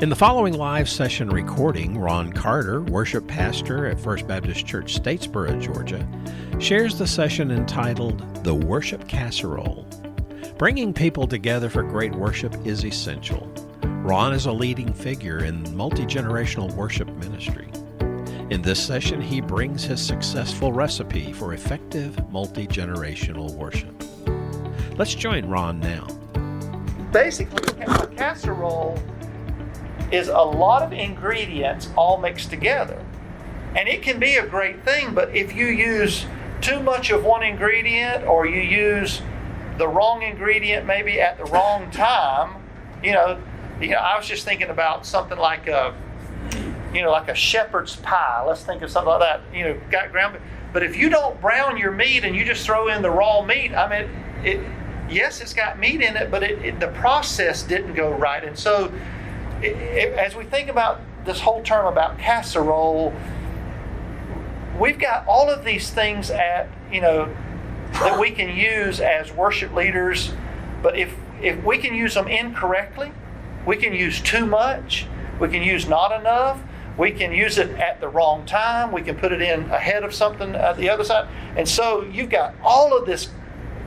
In the following live session recording, Rhon Carter, worship pastor at First Baptist Church, Statesboro, Georgia, shares the session entitled The Worship Casserole. Bringing people together for great worship is essential. Rhon is a leading figure in multi generational worship ministry. In this session, he brings his successful recipe for effective multi generational worship. Let's join Rhon now. Basically, a casserole is a lot of ingredients all mixed together. And it can be a great thing, but if you use too much of one ingredient or you use the wrong ingredient maybe at the wrong time, you know, you know, I was just thinking about something like a you know, like a shepherd's pie. Let's think of something like that. You know, got ground. But if you don't brown your meat and you just throw in the raw meat, I mean, it, yes, it's got meat in it, but it, it, the process didn't go right. And so as we think about this whole term about casserole, we've got all of these things at, you know, that we can use as worship leaders, but if, if we can use them incorrectly, we can use too much, we can use not enough, we can use it at the wrong time, we can put it in ahead of something at the other side. And so you've got all of this,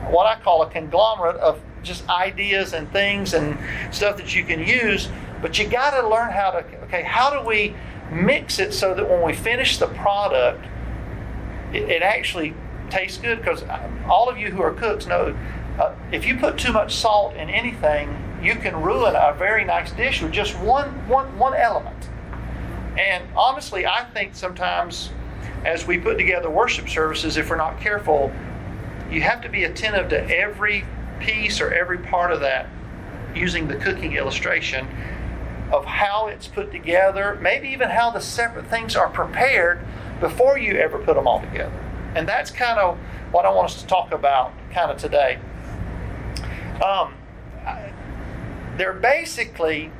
what I call a conglomerate of just ideas and things and stuff that you can use but you got to learn how to, okay, how do we mix it so that when we finish the product, it, it actually tastes good? Because all of you who are cooks know uh, if you put too much salt in anything, you can ruin a very nice dish with just one, one, one element. And honestly, I think sometimes as we put together worship services, if we're not careful, you have to be attentive to every piece or every part of that using the cooking illustration of how it's put together, maybe even how the separate things are prepared before you ever put them all together. And that's kind of what I want us to talk about kind of today. Um, they're basically,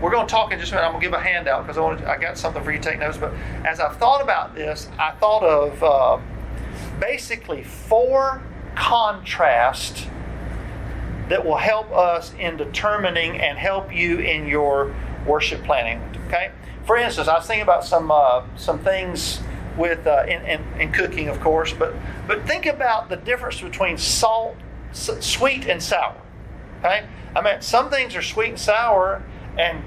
we're going to talk in just a minute. I'm going to give a handout because I, I got something for you to take notes. But as I've thought about this, I thought of uh, basically four contrast that will help us in determining and help you in your worship planning. Okay. For instance, I was thinking about some uh, some things with uh, in, in, in, cooking, of course, but but think about the difference between salt, s- sweet, and sour. Okay. I mean, some things are sweet and sour, and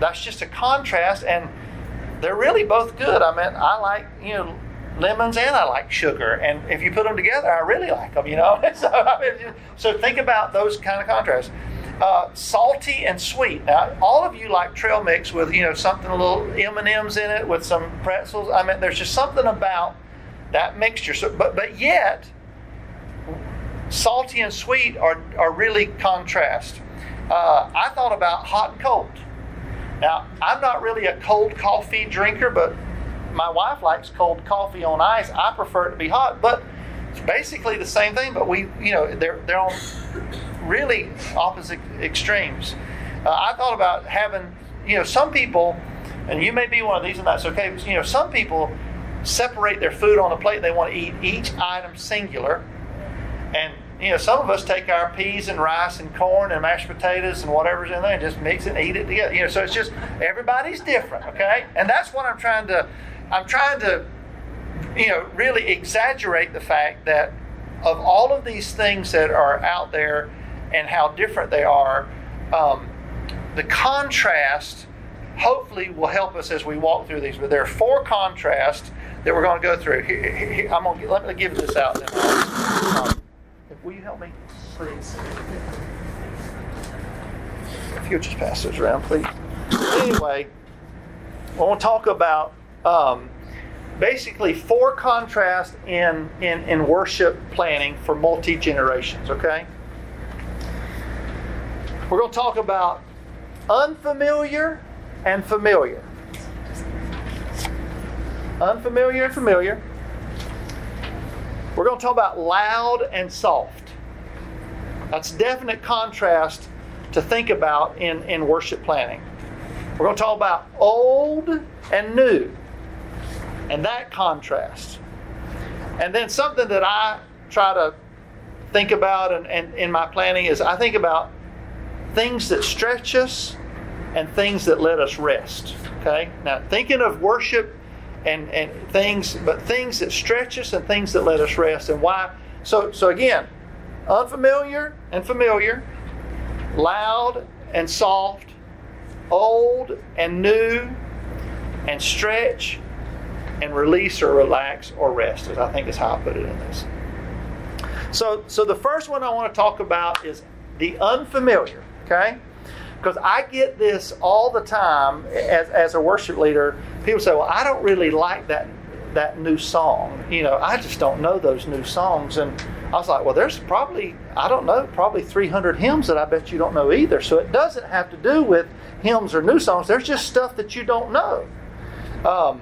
that's just a contrast, and they're really both good. I mean, I like you know lemons and I like sugar. And if you put them together, I really like them, you know? so, I mean, so think about those kind of contrasts. Uh, salty and sweet. Now, all of you like trail mix with, you know, something a little M&Ms in it with some pretzels. I mean, there's just something about that mixture. So, but, but yet, salty and sweet are, are really contrast. Uh, I thought about hot and cold. Now, I'm not really a cold coffee drinker, but my wife likes cold coffee on ice. I prefer it to be hot, but it's basically the same thing. But we, you know, they're they're on really opposite extremes. Uh, I thought about having, you know, some people, and you may be one of these, and that's okay. But, you know, some people separate their food on a plate. They want to eat each item singular, and you know, some of us take our peas and rice and corn and mashed potatoes and whatever's in there and just mix it and eat it together. You know, so it's just everybody's different, okay? And that's what I'm trying to I'm trying to, you know, really exaggerate the fact that of all of these things that are out there and how different they are, um, the contrast hopefully will help us as we walk through these. But there are four contrasts that we're going to go through. Here, here, I'm going to let me give this out. Then. Um, will you help me, please? If you'll just pass those around, please. Anyway, I want to talk about um, basically four contrasts in, in, in worship planning for multi generations, okay? We're going to talk about unfamiliar and familiar. Unfamiliar and familiar. We're going to talk about loud and soft. That's definite contrast to think about in, in worship planning. We're going to talk about old and new and that contrast. And then something that I try to think about and, and in my planning is I think about things that stretch us and things that let us rest. Okay? Now, thinking of worship and, and things, but things that stretch us and things that let us rest. And why? So, so again, unfamiliar and familiar, loud and soft, old and new, and stretch and release or relax or rest, as I think is how I put it in this. So, so the first one I want to talk about is the unfamiliar, okay? Because I get this all the time as, as a worship leader. People say, well, I don't really like that, that new song. You know, I just don't know those new songs. And I was like, well, there's probably, I don't know, probably 300 hymns that I bet you don't know either. So it doesn't have to do with hymns or new songs. There's just stuff that you don't know. Um,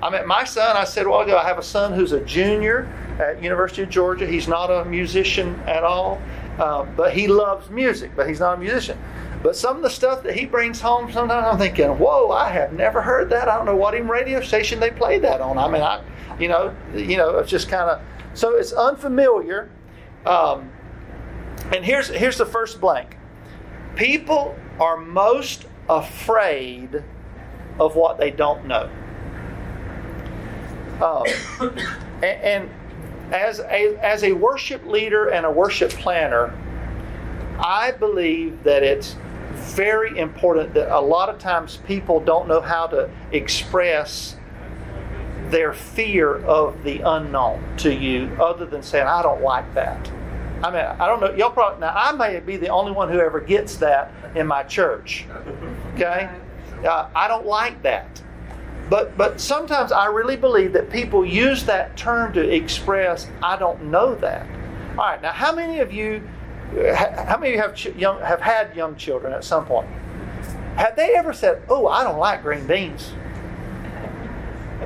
I mean, my son, I said ago, I have a son who's a junior at University of Georgia. He's not a musician at all, uh, but he loves music, but he's not a musician. But some of the stuff that he brings home, sometimes I'm thinking, whoa, I have never heard that. I don't know what even radio station they play that on. I mean, I, you know, you know, it's just kind of, so it's unfamiliar. Um, and here's here's the first blank. People are most afraid of what they don't know. Um, and, and as a, as a worship leader and a worship planner, I believe that it's very important that a lot of times people don't know how to express their fear of the unknown to you other than saying, I don't like that. I mean, I don't know. Y'all probably, now, I may be the only one who ever gets that in my church. Okay? Uh, I don't like that. But, but sometimes I really believe that people use that term to express, I don't know that. All right, now how many of you, how many of you have, young, have had young children at some point? Have they ever said, oh, I don't like green beans?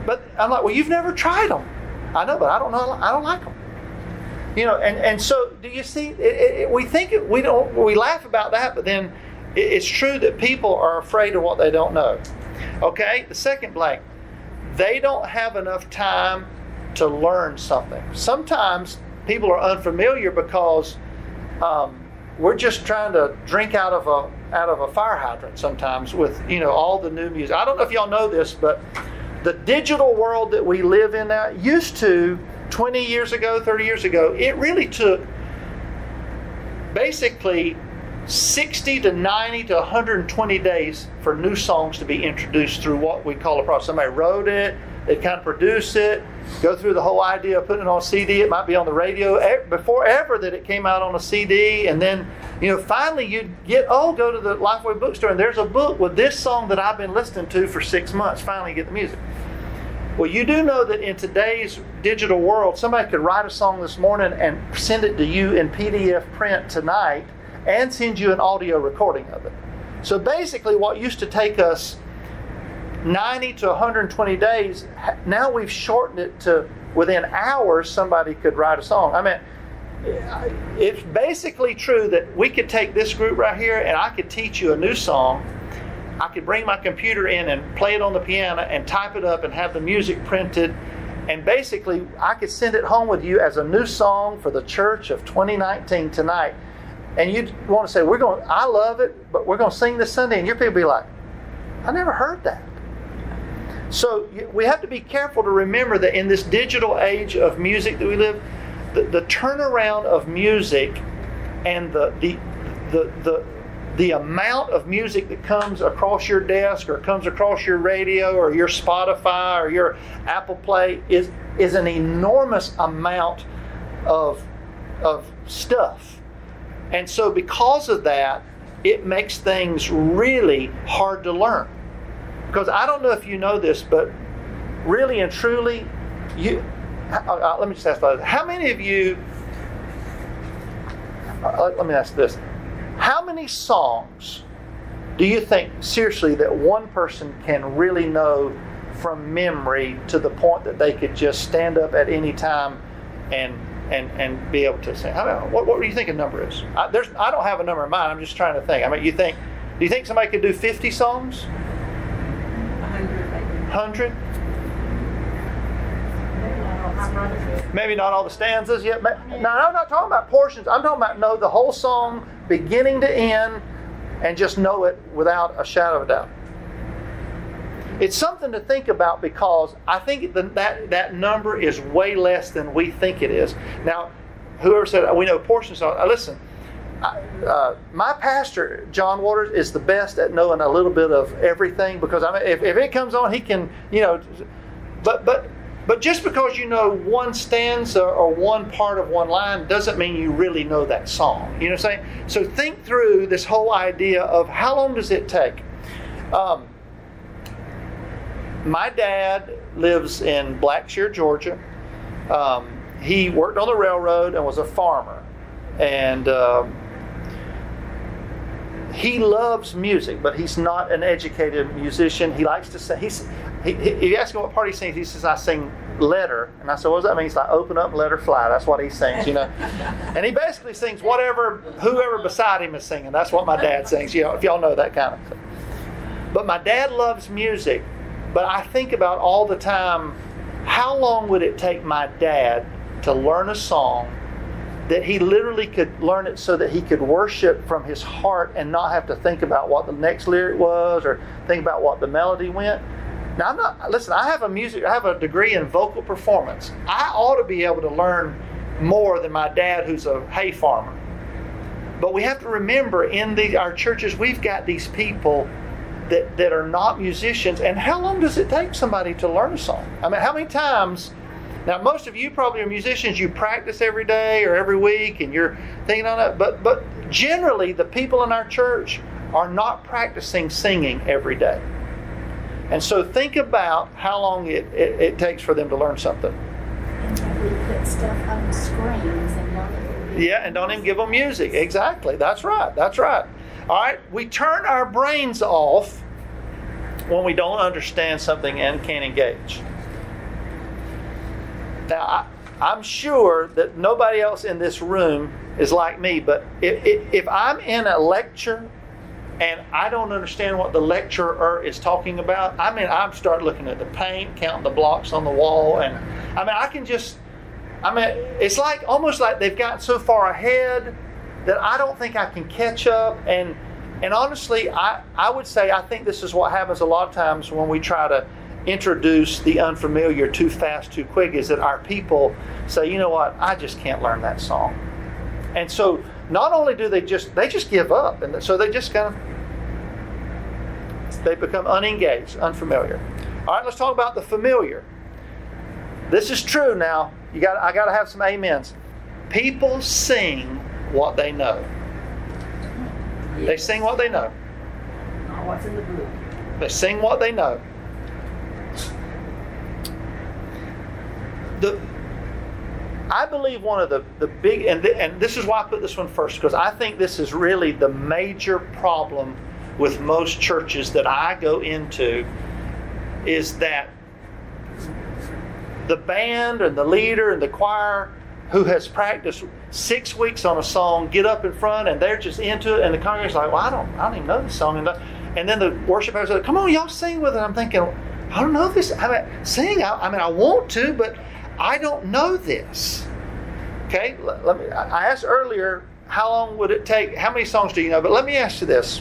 But I'm like, well, you've never tried them. I know, but I don't know. I don't like them. You know, and, and so do you see? It, it, we think it, we don't. We laugh about that, but then it, it's true that people are afraid of what they don't know. Okay, the second blank. They don't have enough time to learn something. Sometimes people are unfamiliar because um, we're just trying to drink out of a out of a fire hydrant sometimes with you know all the new music. I don't know if y'all know this, but the digital world that we live in now used to 20 years ago, 30 years ago, it really took basically 60 to 90 to 120 days for new songs to be introduced through what we call a process. Somebody wrote it, they kind of produce it, go through the whole idea of putting it on CD. It might be on the radio before ever that it came out on a CD, and then you know finally you get oh go to the Lifeway bookstore and there's a book with this song that I've been listening to for six months. Finally get the music. Well, you do know that in today's digital world, somebody could write a song this morning and send it to you in PDF print tonight and send you an audio recording of it. So basically, what used to take us 90 to 120 days, now we've shortened it to within hours, somebody could write a song. I mean, it's basically true that we could take this group right here and I could teach you a new song. I could bring my computer in and play it on the piano and type it up and have the music printed. And basically, I could send it home with you as a new song for the church of 2019 tonight and you want to say, "We're going," I love it, but we're going to sing this Sunday, and your people be like, "I never heard that." So we have to be careful to remember that in this digital age of music that we live, the, the turnaround of music and the, the the the the amount of music that comes across your desk or comes across your radio or your Spotify or your Apple Play is is an enormous amount of of stuff and so, because of that, it makes things really hard to learn. Because I don't know if you know this, but really and truly, you. Uh, uh let me just ask this: How many of you? Uh, let me ask this: How many songs do you think seriously that one person can really know from memory to the point that they could just stand up at any time and and and be able to say, I don't know, what, what do you think a number is? I, there's, I don't have a number in mind. I'm just trying to think. I mean, you think, do you think somebody could do 50 songs? 100. 100? Maybe not all the stanzas yet. No, I'm not talking about portions. I'm talking about know the whole song, beginning to end, and just know it without a shadow of a doubt. It's something to think about because I think that that number is way less than we think it is. Now, whoever said we know portions of uh, listen, uh, my pastor John Waters is the best at knowing a little bit of everything because I mean, if, if it comes on, he can you know, but but but just because you know one stanza or one part of one line doesn't mean you really know that song. You know what I'm saying? So think through this whole idea of how long does it take. Um, my dad lives in Blackshear, Georgia. Um, he worked on the railroad and was a farmer. And um, he loves music, but he's not an educated musician. He likes to sing. He's, he, he, you ask him what part he sings, he says, I sing letter. And I said, what does that mean? He's like, open up and let her fly. That's what he sings, you know. and he basically sings whatever, whoever beside him is singing. That's what my dad sings, you know, if y'all know that kind of thing. But my dad loves music. But I think about all the time how long would it take my dad to learn a song that he literally could learn it so that he could worship from his heart and not have to think about what the next lyric was or think about what the melody went? Now I'm not listen, I have a music I have a degree in vocal performance. I ought to be able to learn more than my dad who's a hay farmer. But we have to remember in the, our churches we've got these people that, that are not musicians. And how long does it take somebody to learn a song? I mean, how many times? Now, most of you probably are musicians. You practice every day or every week, and you're thinking on it. But but generally, the people in our church are not practicing singing every day. And so, think about how long it, it, it takes for them to learn something. And we put stuff on screens and don't. Yeah, and don't even give them music. Exactly. That's right. That's right. All right, we turn our brains off when we don't understand something and can't engage. Now, I, am sure that nobody else in this room is like me, but if, if, if I'm in a lecture and I don't understand what the lecturer is talking about, I mean, I start looking at the paint, counting the blocks on the wall, and I mean, I can just, I mean, it's like almost like they've gotten so far ahead that I don't think I can catch up. And and honestly, I, I would say I think this is what happens a lot of times when we try to introduce the unfamiliar too fast, too quick, is that our people say, you know what, I just can't learn that song. And so not only do they just they just give up, and so they just kind of they become unengaged, unfamiliar. All right, let's talk about the familiar. This is true now. You got I got to have some amens. People sing what they know. Yes. They sing what they know. Not what's in the book. They sing what they know. The, I believe one of the, the big, and, the, and this is why I put this one first, because I think this is really the major problem with most churches that I go into is that the band and the leader and the choir who has practiced six weeks on a song get up in front and they're just into it, and the congregation's like, "Well, I don't, I don't even know this song." And, and then the worship pastor said, "Come on, y'all sing with it." I'm thinking, I don't know this. I mean, sing. I, I mean, I want to, but I don't know this. Okay, let, let me. I asked earlier, how long would it take? How many songs do you know? But let me ask you this.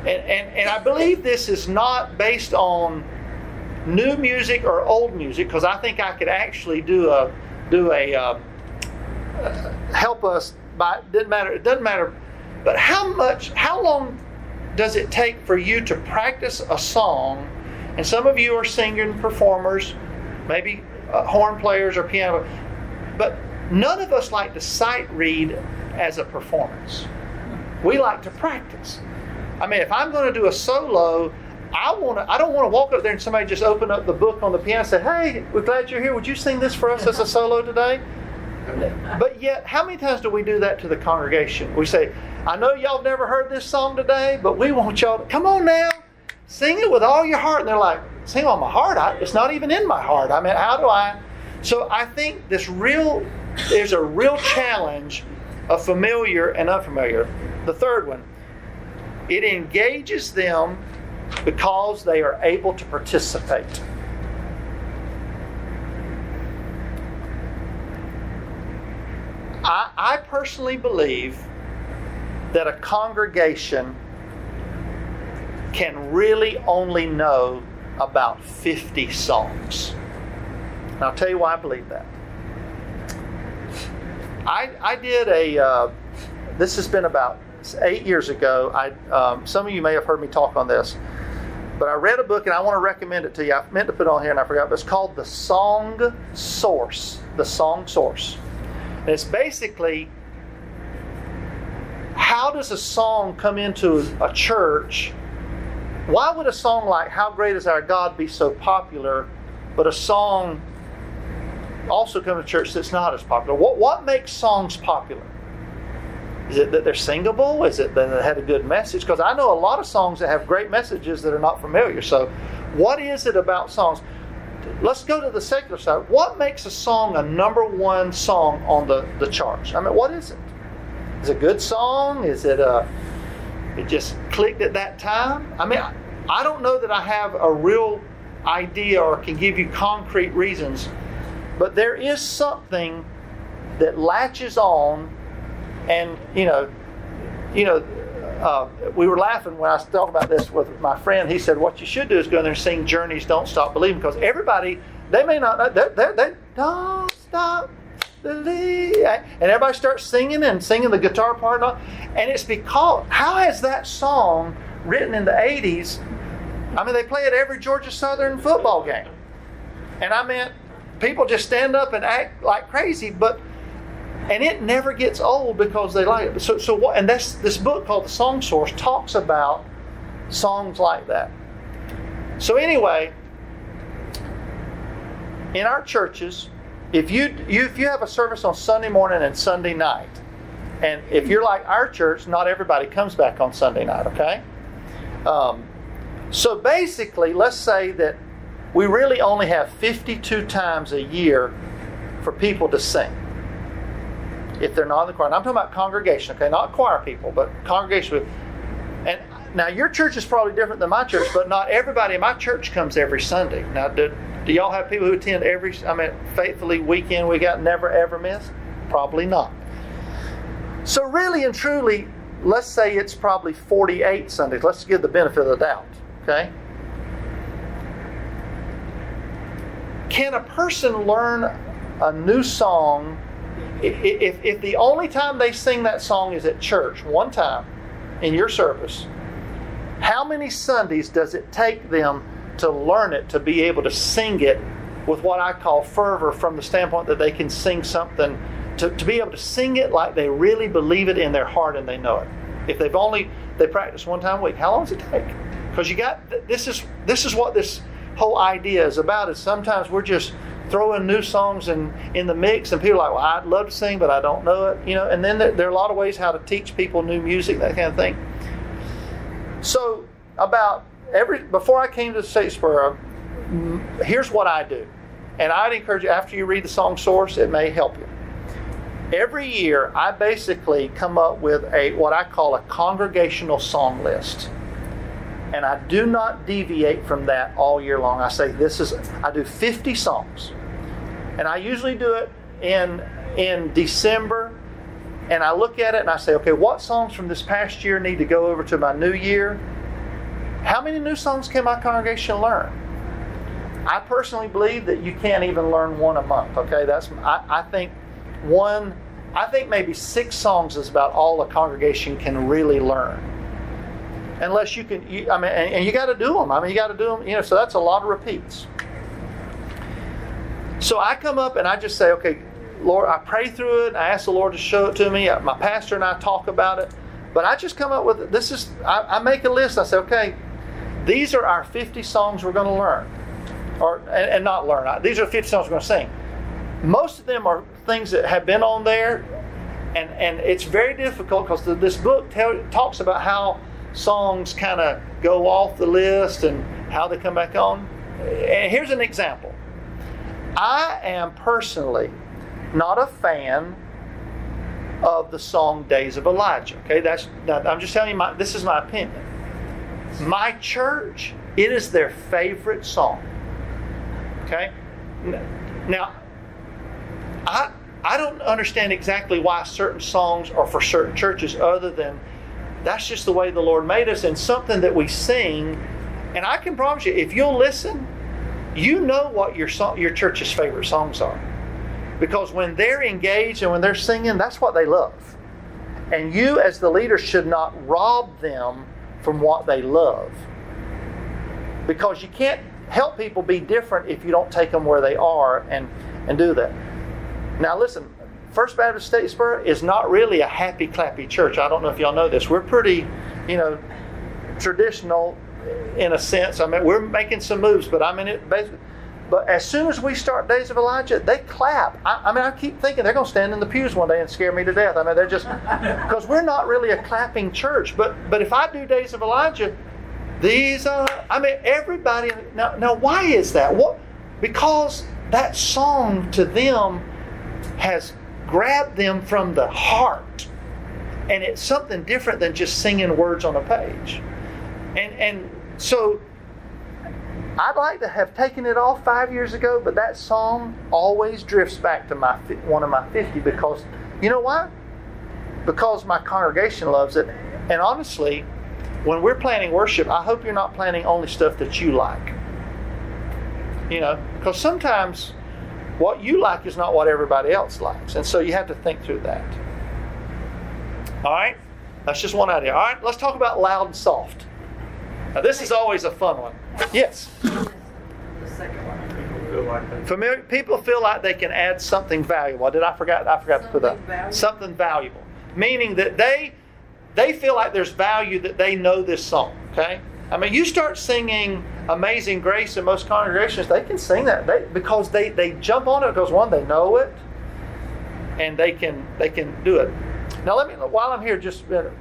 And, and, and I believe this is not based on new music or old music because I think I could actually do a do a uh, help us by doesn't matter it doesn't matter but how much how long does it take for you to practice a song? And some of you are singing performers maybe uh, horn players or piano but none of us like to sight read as a performance. We like to practice. I mean if i'm going to do a solo I want to. I don't want to walk up there and somebody just open up the book on the piano and say, "Hey, we're glad you're here. Would you sing this for us as a solo today?" But yet, how many times do we do that to the congregation? We say, "I know y'all never heard this song today, but we want y'all to come on now, sing it with all your heart." And they're like, "Sing on my heart? I, it's not even in my heart. I mean, how do I?" So I think this real, there's a real challenge of familiar and unfamiliar. The third one, it engages them because they are able to participate. I, I personally believe that a congregation can really only know about 50 songs. And I'll tell you why I believe that. I, I did a, uh, this has been about eight years ago. I, um, some of you may have heard me talk on this, but I read a book and I want to recommend it to you. I meant to put it on here and I forgot, but it's called The Song Source. The Song Source. And it's basically how does a song come into a church? Why would a song like How Great Is Our God be so popular, but a song also come to church that's not as popular? What, what makes songs popular? Is it that they're singable? Is it that they had a good message? Because I know a lot of songs that have great messages that are not familiar. So, what is it about songs? Let's go to the secular side. What makes a song a number one song on the, the charts? I mean, what is it? Is it a good song? Is it a it just clicked at that time? I mean, I don't know that I have a real idea or can give you concrete reasons, but there is something that latches on, and you know, you know, uh, we were laughing when I was talking about this with my friend. He said, "What you should do is go in there and sing Journey's Don't Stop Believing," because everybody they may not know they they they don't stop believe, and everybody starts singing and singing the guitar part, and it's because how has that song written in the '80s? I mean, they play it every Georgia Southern football game, and I mean, people just stand up and act like crazy, but and it never gets old because they like it. So, so what? And that's this book called The Song Source talks about songs like that. So anyway, in our churches, if you, you if you have a service on Sunday morning and Sunday night, and if you're like our church, not everybody comes back on Sunday night. Okay. Um, so basically, let's say that we really only have 52 times a year for people to sing if they're not in the choir. And I'm talking about congregation, okay, not choir people, but congregation. And now your church is probably different than my church, but not everybody in my church comes every Sunday. Now, do, do y'all have people who attend every, I mean, faithfully week in, week out, never ever miss? Probably not. So, really and truly, let's say it's probably 48 Sundays. Let's give the benefit of the doubt, okay? Can a person learn a new song if, if the only time they sing that song is at church, one time in your service, how many Sundays does it take them to learn it, to be able to sing it with what I call fervor from the standpoint that they can sing something, to, to be able to sing it like they really believe it in their heart and they know it? If they've only, they practice one time a week, how long does it take? Because you got, this is, this is what this whole idea is about, is sometimes we're just throwing new songs in, in the mix, and people are like, well, I'd love to sing, but I don't know it, you know. And then there, there, are a lot of ways how to teach people new music, that kind of thing. So about every before I came to Statesboro, uh, here's what I do, and I'd encourage you after you read the song source, it may help you. Every year, I basically come up with a what I call a congregational song list and I do not deviate from that all year long. I say this is I do 50 songs and I usually do it in in December. And I look at it and I say, okay, what songs from this past year need to go over to my new year? How many new songs can my congregation learn? I personally believe that you can't even learn one a month. Okay, that's I, I think one. I think maybe six songs is about all a congregation can really learn unless you can. You, I mean, and, and you got to do them. I mean, you got to do them. You know, so that's a lot of repeats. So I come up and I just say, okay, Lord, I pray through it. I ask the Lord to show it to me. Uh, my pastor and I talk about it. But I just come up with this is I, I make a list. I say, okay, these are our 50 songs we're going to learn, or and, and not learn. These are 50 songs we're going to sing. Most of them are things that have been on there, and and it's very difficult because this book tell, talks about how songs kind of go off the list and how they come back on. And here's an example. I am personally not a fan of the song Days of Elijah. Okay, that's that I'm just telling you my this is my opinion. My church, it is their favorite song. Okay? Now I I don't understand exactly why certain songs are for certain churches other than That's just the way the Lord made us, and something that we sing. And I can promise you, if you'll listen, you know what your song, your church's favorite songs are, because when they're engaged and when they're singing, that's what they love. And you, as the leader, should not rob them from what they love, because you can't help people be different if you don't take them where they are and and do that. Now, listen, First Baptist Statesboro is not really a happy clappy church. I don't know if y'all know this. We're pretty, you know, traditional in a sense. I mean, we're making some moves, but I mean it basically. But as soon as we start Days of Elijah, they clap. I, I mean, I keep thinking they're going to stand in the pews one day and scare me to death. I mean, they're just because we're not really a clapping church. But but if I do Days of Elijah, these are. I mean, everybody. Now now, why is that? What? Because that song to them has grabbed them from the heart. And it's something different than just singing words on a page. And, and so I'd like to have taken it off five years ago, but that song always drifts back to my one of my 50 because, you know why? Because my congregation loves it. And honestly, when we're planning worship, I hope you're not planning only stuff that you like. You know, because sometimes what you like is not what everybody else likes. And so you have to think through that. All right? That's just one idea. All right, let's talk about loud and soft. Now, this is always a fun one. Yes? The second one. Feel like that. Familiar, people feel like they can add something valuable. Did I forget? I forgot to put that. Valuable. Something valuable, meaning that they they feel like there's value that they know this song. Okay, I mean, you start singing "Amazing Grace" in most congregations, they can sing that they, because they they jump on it because one they know it, and they can they can do it. Now, let me while I'm here, just minute,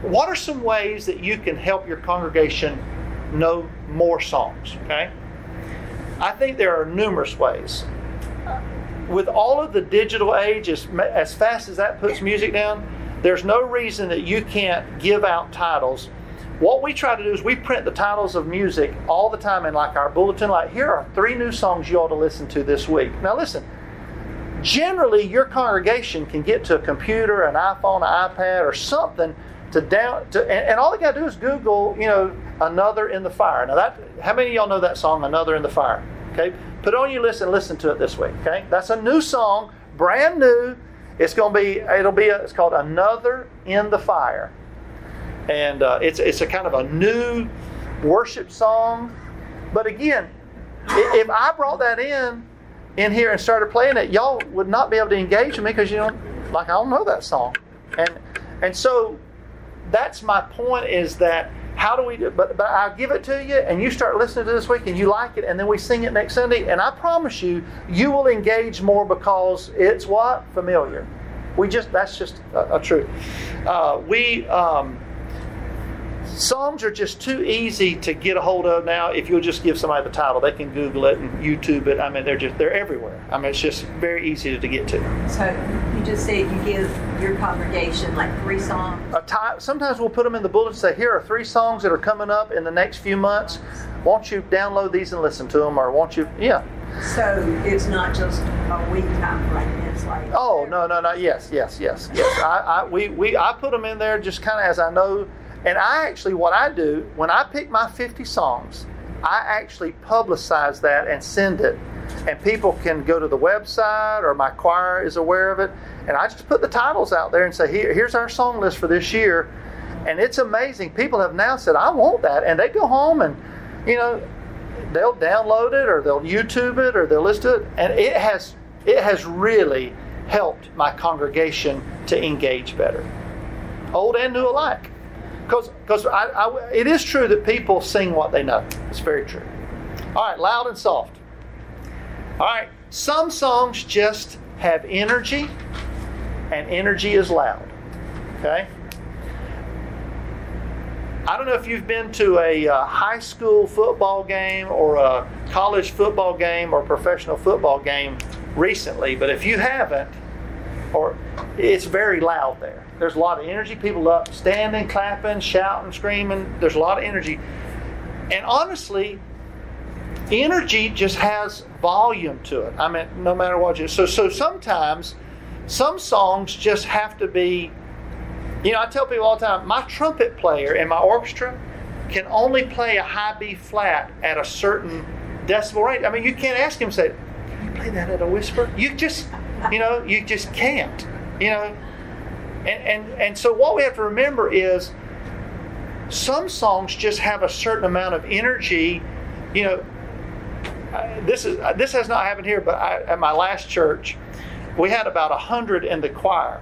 what are some ways that you can help your congregation know more songs? Okay. I think there are numerous ways. With all of the digital age, as, as fast as that puts music down, there's no reason that you can't give out titles. What we try to do is we print the titles of music all the time in like our bulletin. Like here are three new songs you ought to listen to this week. Now listen, generally your congregation can get to a computer, an iPhone, an iPad, or something to down to, and, and all they got to do is Google, you know, another in the fire. Now that, how many of y'all know that song, "Another in the Fire"? Okay, put on your list and listen to it this week. Okay, that's a new song, brand new. It's going to be, it'll be, a, it's called "Another in the Fire," and uh, it's it's a kind of a new worship song. But again, if I brought that in in here and started playing it, y'all would not be able to engage with me because you don't like I don't know that song, and and so that's my point is that how do we do but but I'll give it to you and you start listening to this week and you like it and then we sing it next Sunday and I promise you you will engage more because it's what familiar. We just that's just a, a truth. Uh, we um, songs are just too easy to get a hold of now. If you'll just give somebody the title, they can Google it and YouTube it. I mean, they're just they're everywhere. I mean, it's just very easy to get to. So you just said you give your congregation like three songs. sometimes we'll put them in the bulletin say, here are three songs that are coming up in the next few months. Won't you download these and listen to them? Or won't you, yeah. So it's not just a week time like this, like. Oh, no, no, no. Yes, yes, yes, yes. I, I, we, we, I put them in there just kind of as I know. And I actually, what I do, when I pick my 50 songs, I actually publicize that and send it. And people can go to the website or my choir is aware of it. And I just put the titles out there and say, Here, here's our song list for this year. And it's amazing. People have now said, I want that. And they go home and, you know, they'll download it or they'll YouTube it or they'll listen to it. And it has, it has really helped my congregation to engage better, old and new alike. Because it is true that people sing what they know. It's very true. All right, loud and soft. All right, some songs just have energy, and energy is loud. Okay? I don't know if you've been to a uh, high school football game or a college football game or professional football game recently, but if you haven't, or it's very loud there. There's a lot of energy. People up standing, clapping, shouting, screaming. There's a lot of energy. And honestly, energy just has volume to it. I mean, no matter what you so so sometimes some songs just have to be You know, I tell people all the time, my trumpet player in my orchestra can only play a high B flat at a certain decibel range. I mean, you can't ask him, say, can you play that at a whisper? You just, you know, you just can't. You know, and and and so what we have to remember is some songs just have a certain amount of energy. You know, this is uh, this has not happened here, but I, at my last church, we had about a hundred in the choir,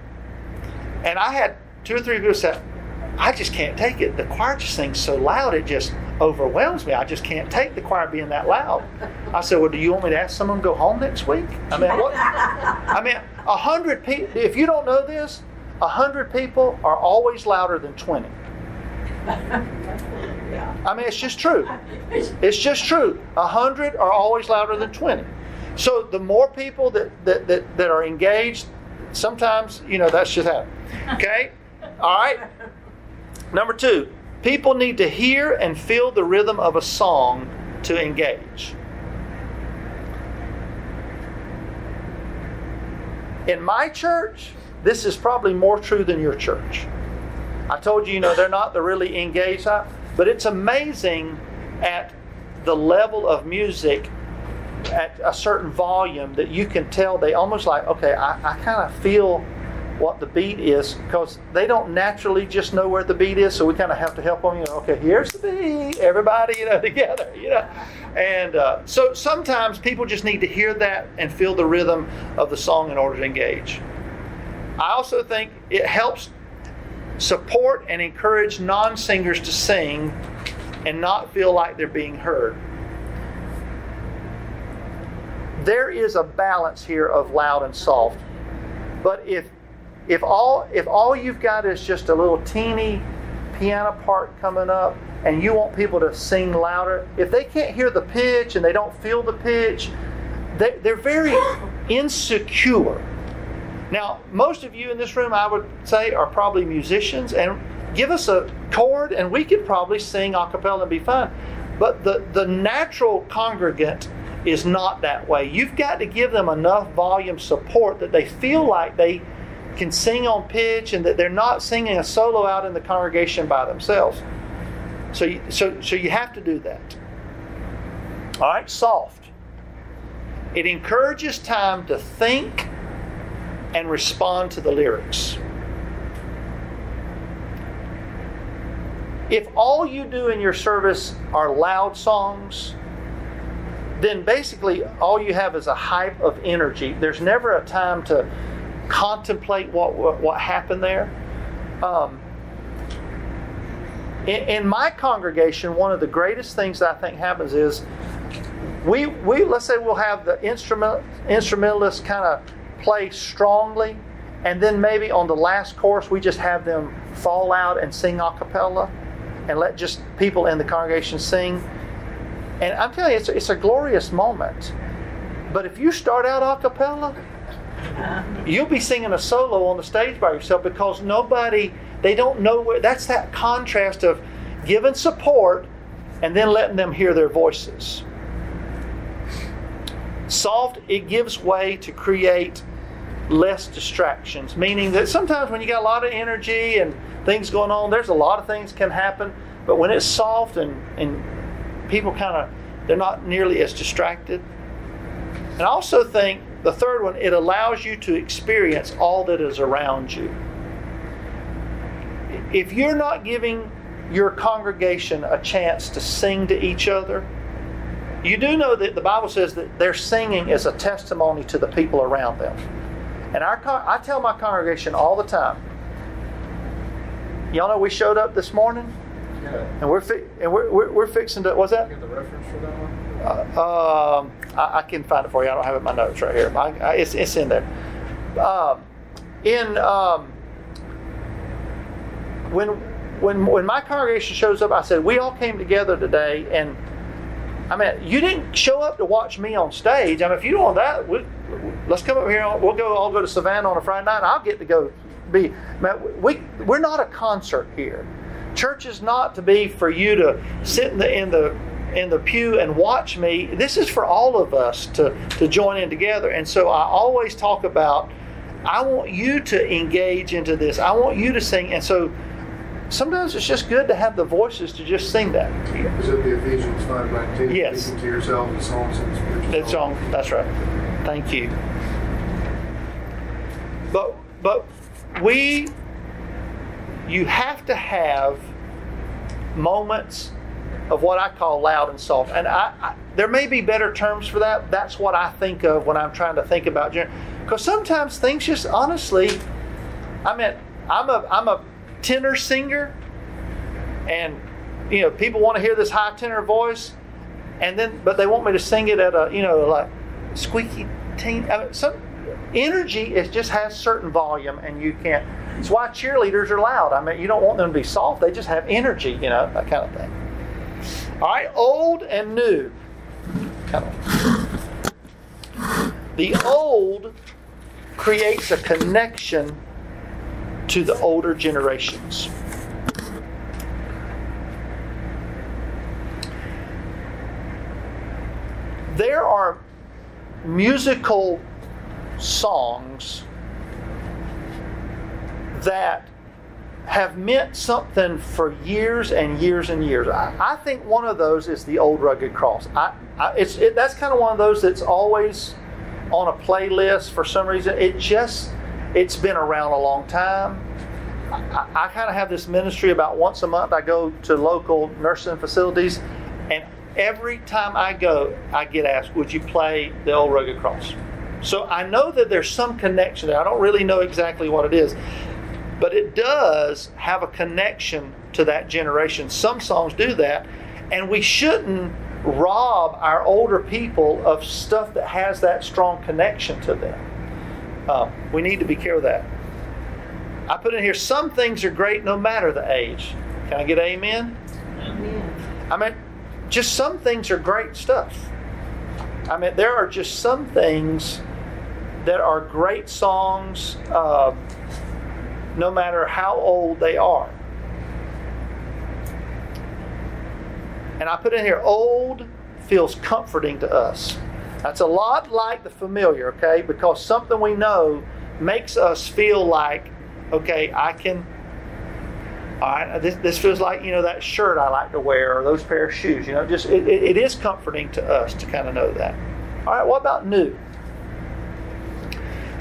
and I had two or three people say, "I just can't take it. The choir just sings so loud; it just overwhelms me. I just can't take the choir being that loud." I said, "Well, do you want me to ask someone to go home next week?" I mean, what? I mean, a hundred people. If you don't know this, a hundred people are always louder than twenty. I mean, it's just true. It's just true. A hundred are always louder than twenty. So the more people that, that, that, that are engaged, sometimes, you know, that's just happen. Okay? All right? Number two, people need to hear and feel the rhythm of a song to engage. In my church, this is probably more true than your church. I told you, you know, they're not the really engaged type, but it's amazing at the level of music at a certain volume that you can tell they almost like, okay, I, I kind of feel what the beat is because they don't naturally just know where the beat is, so we kind of have to help them. You know, okay, here's the beat, everybody, you know, together, you know. And uh, so sometimes people just need to hear that and feel the rhythm of the song in order to engage. I also think it helps support and encourage non singers to sing and not feel like they're being heard. There is a balance here of loud and soft. But if if all if all you've got is just a little teeny piano part coming up and you want people to sing louder, if they can't hear the pitch and they don't feel the pitch, they, they're very insecure now, most of you in this room, I would say, are probably musicians, and give us a chord, and we could probably sing a cappella and be fine. But the, the natural congregant is not that way. You've got to give them enough volume support that they feel like they can sing on pitch and that they're not singing a solo out in the congregation by themselves. So, you, so, so you have to do that. All right, soft. It encourages time to think and respond to the lyrics. If all you do in your service are loud songs, then basically all you have is a hype of energy. There's never a time to contemplate what what, what happened there. Um, in, in, my congregation, one of the greatest things that I think happens is we we let's say we'll have the instrument instrumentalists kind of play strongly, and then maybe on the last course we just have them fall out and sing a cappella and let just people in the congregation sing. And I'm telling you, it's, it's a glorious moment. But if you start out a cappella, you'll be singing a solo on the stage by yourself because nobody, they don't know where. That's that contrast of giving support and then letting them hear their voices. Soft, it gives way to create less distractions, meaning that sometimes when you got a lot of energy and things going on, there's a lot of things can happen. But when it's soft and, and people kind of, they're not nearly as distracted. And I also think the third one, it allows you to experience all that is around you. If you're not giving your congregation a chance to sing to each other, you do know that the Bible says that their singing is a testimony to the people around them. And our I tell my congregation all the time. Y'all know we showed up this morning, yeah. and we're fi- and we're, we're, we're, fixing to. What's that? Get the reference for that one. Uh, um, I, I, can find it for you. I don't have it in my notes right here. I, I, it's, it's in there. Um, in um, when when when my congregation shows up, I said we all came together today, and I mean you didn't show up to watch me on stage. I mean if you don't want that, we, let's come up here. We'll go. I'll go to Savannah on a Friday night. I'll get to go be. We we're not a concert here. Church is not to be for you to sit in the in the in the pew and watch me. This is for all of us to to join in together. And so I always talk about I want you to engage into this. I want you to sing. And so sometimes it's just good to have the voices to just sing that. Is it the Ephesians 5 19? Yes. Speaking to yourself in songs and spiritual That's songs? on. That's right. Thank you. But but we you have to have moments of what I call loud and soft. And I, I there may be better terms for that. That's what I think of when I'm trying to think about because sometimes things just honestly I mean I'm a I'm a tenor singer. And you know people want to hear this high tenor voice and then but they want me to sing it at a you know like squeaky teen I mean, some energy it just has certain volume and you can't it's why cheerleaders are loud. I mean you don't want them to be soft they just have energy you know that kind of thing. All right old and new. Kind of. the old creates a connection to the older generations there are musical songs that have meant something for years and years and years. I, I think one of those is the Old Rugged Cross. I, I, it's it, that's kind of one of those that's always on a playlist for some reason. It just it's been around a long time. I, I kind of have this ministry about once a month. I go to local nursing facilities, and every time I go, I get asked, "Would you play the Old Rugged Cross?" So I know that there's some connection there. I don't really know exactly what it is, but it does have a connection to that generation. Some songs do that, and we shouldn't rob our older people of stuff that has that strong connection to them. Uh, we need to be careful of that. I put in here some things are great no matter the age. Can I get amen? Amen. I mean, just some things are great stuff. I mean, there are just some things that are great songs, uh, no matter how old they are. And I put in here, old feels comforting to us. That's a lot like the familiar, okay? Because something we know makes us feel like, okay, I can all right, this, this feels like you know that shirt I like to wear or those pair of shoes. You know, just it, it, it is comforting to us to kind of know that. All right, what about new?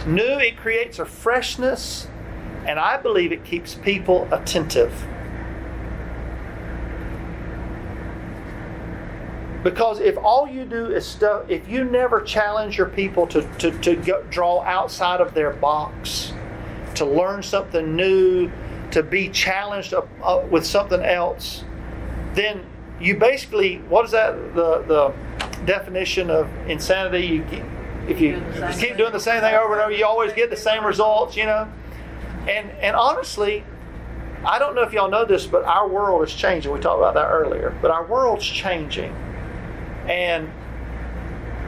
New, it creates a freshness, and I believe it keeps people attentive. Because if all you do is stuff, if you never challenge your people to, to, to go, draw outside of their box, to learn something new, to be challenged uh, uh, with something else, then you basically what is that the the definition of insanity? You if you, you keep doing the same thing over and over, you always get the same results, you know. And and honestly, I don't know if y'all know this, but our world is changing. We talked about that earlier, but our world's changing, and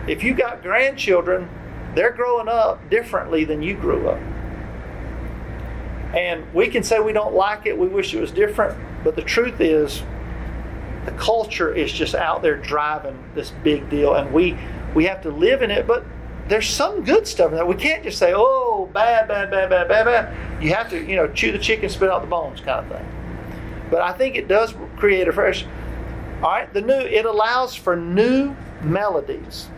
if you got grandchildren, they're growing up differently than you grew up. And we can say we don't like it, we wish it was different, but the truth is, the culture is just out there driving this big deal, and we we have to live in it. But there's some good stuff in that. We can't just say, "Oh, bad, bad, bad, bad, bad, bad." You have to, you know, chew the chicken, spit out the bones, kind of thing. But I think it does create a fresh. All right, the new it allows for new melodies.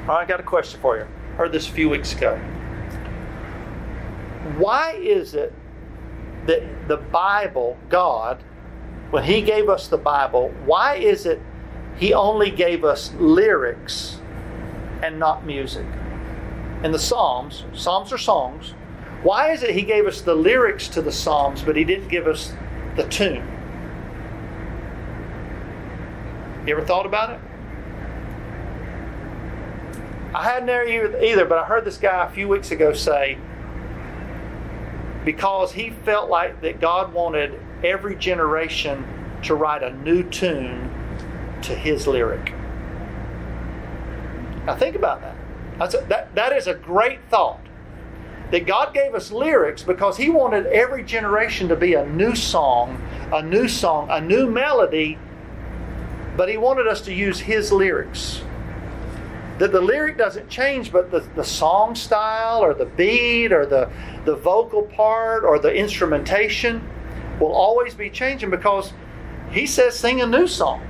All right, I got a question for you. Heard this a few weeks ago. Why is it that the Bible, God, when He gave us the Bible, why is it He only gave us lyrics and not music? In the Psalms, Psalms are songs. Why is it He gave us the lyrics to the Psalms, but He didn't give us the tune? You ever thought about it? I hadn't either, but I heard this guy a few weeks ago say because he felt like that God wanted every generation to write a new tune to his lyric. Now think about that. That's a, that, that is a great thought. That God gave us lyrics because He wanted every generation to be a new song, a new song, a new melody, but He wanted us to use His lyrics. that the lyric doesn't change, but the, the song style or the beat or the, the vocal part or the instrumentation will always be changing because he says sing a new song.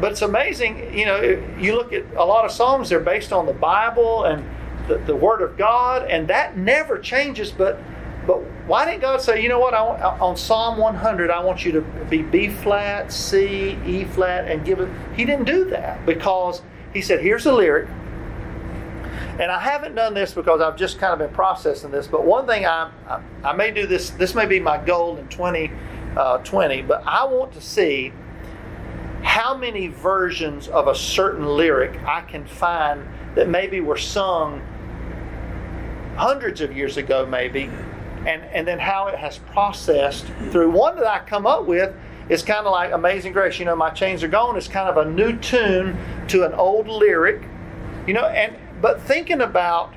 But it's amazing, you know, you look at a lot of songs, they're based on the Bible and the, the Word of God, and that never changes. But but why didn't God say, you know what, want, on Psalm 100, I want you to be B flat, C, E flat, and give it? He didn't do that because He said, here's the lyric. And I haven't done this because I've just kind of been processing this. But one thing I, I, I may do this, this may be my goal in 2020, uh, but I want to see how many versions of a certain lyric I can find that maybe were sung hundreds of years ago, maybe, and, and then how it has processed through. One that I come up with is kind of like Amazing Grace. You know, My Chains Are Gone is kind of a new tune to an old lyric. You know, and but thinking about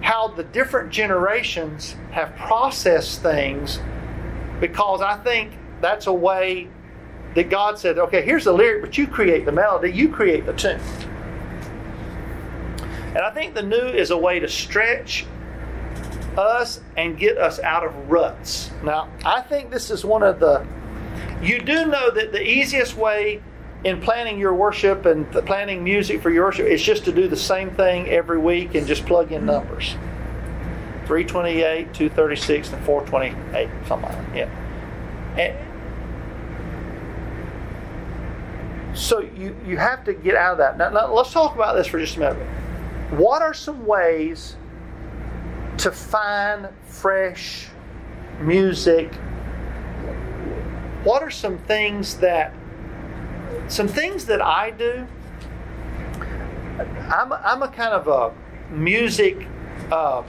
how the different generations have processed things, because I think that's a way that God said, okay, here's the lyric, but you create the melody, you create the tune. And I think the new is a way to stretch us and get us out of ruts. Now, I think this is one of the, you do know that the easiest way in planning your worship and planning music for your worship is just to do the same thing every week and just plug in numbers 328, 236, and 428, something like that. Yeah. And, so you, you have to get out of that. Now, now let's talk about this for just a minute. What are some ways to find fresh music? What are some things that some things that I do? I'm, I'm a kind of a music. Uh,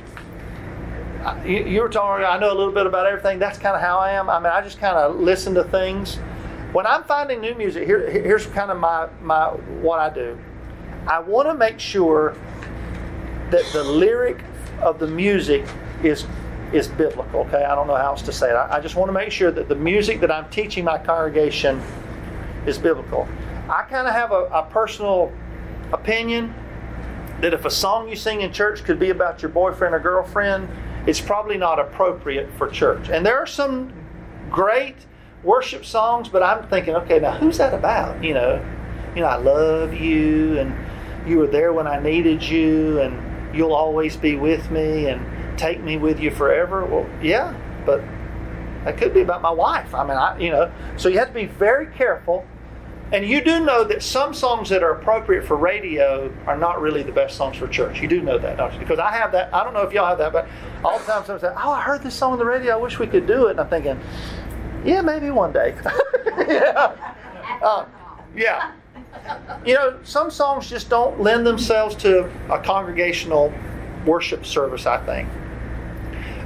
you, you were talking. I know a little bit about everything. That's kind of how I am. I mean, I just kind of listen to things. When I'm finding new music, here, here's kind of my, my what I do. I want to make sure that the lyric of the music is is biblical. Okay, I don't know how else to say it. I, I just want to make sure that the music that I'm teaching my congregation is biblical. I kind of have a, a personal opinion that if a song you sing in church could be about your boyfriend or girlfriend, it's probably not appropriate for church. And there are some great worship songs, but I'm thinking, okay, now who's that about? You know, you know, I love you, and you were there when I needed you, and you'll always be with me and take me with you forever. Well, yeah, but that could be about my wife. I mean, I, you know, so you have to be very careful. And you do know that some songs that are appropriate for radio are not really the best songs for church. You do know that, don't you? Because I have that. I don't know if y'all have that, but all the time someone says, "Oh, I heard this song on the radio. I wish we could do it." And I'm thinking, "Yeah, maybe one day." yeah, uh, yeah you know, some songs just don't lend themselves to a congregational worship service, I think.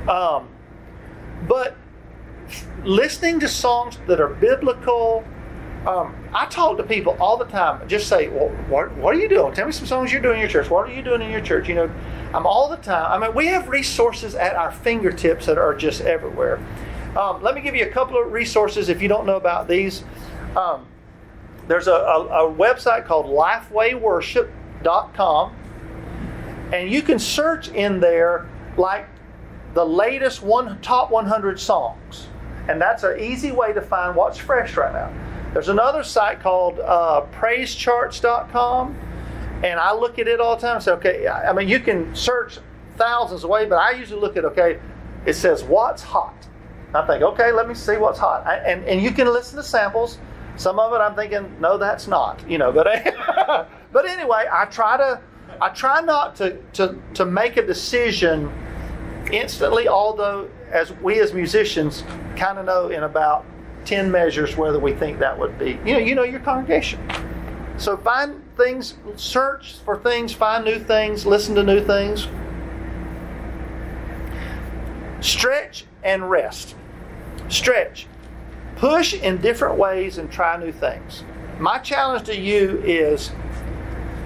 Um, but listening to songs that are biblical, um, I talk to people all the time. Just say, "Well, what, what are you doing? Tell me some songs you're doing in your church. What are you doing in your church?" You know, I'm all the time. I mean, we have resources at our fingertips that are just everywhere. Um, let me give you a couple of resources if you don't know about these. Um, there's a, a, a website called lifewayworship.com, and you can search in there like the latest one top 100 songs, and that's an easy way to find what's fresh right now. There's another site called uh, PraiseCharts.com, and I look at it all the time. Say, okay, I mean, you can search thousands away, but I usually look at okay, it says what's hot. I think, okay, let me see what's hot, I, and and you can listen to samples some of it I'm thinking, no, that's not, you know. But but anyway, I try to I try not to to to make a decision instantly. Although, as we as musicians kind of know in about ten measures whether we think that would be, you know, you know your congregation. So find things, search for things, find new things, listen to new things. Stretch and rest. Stretch push in different ways and try new things. My challenge to you is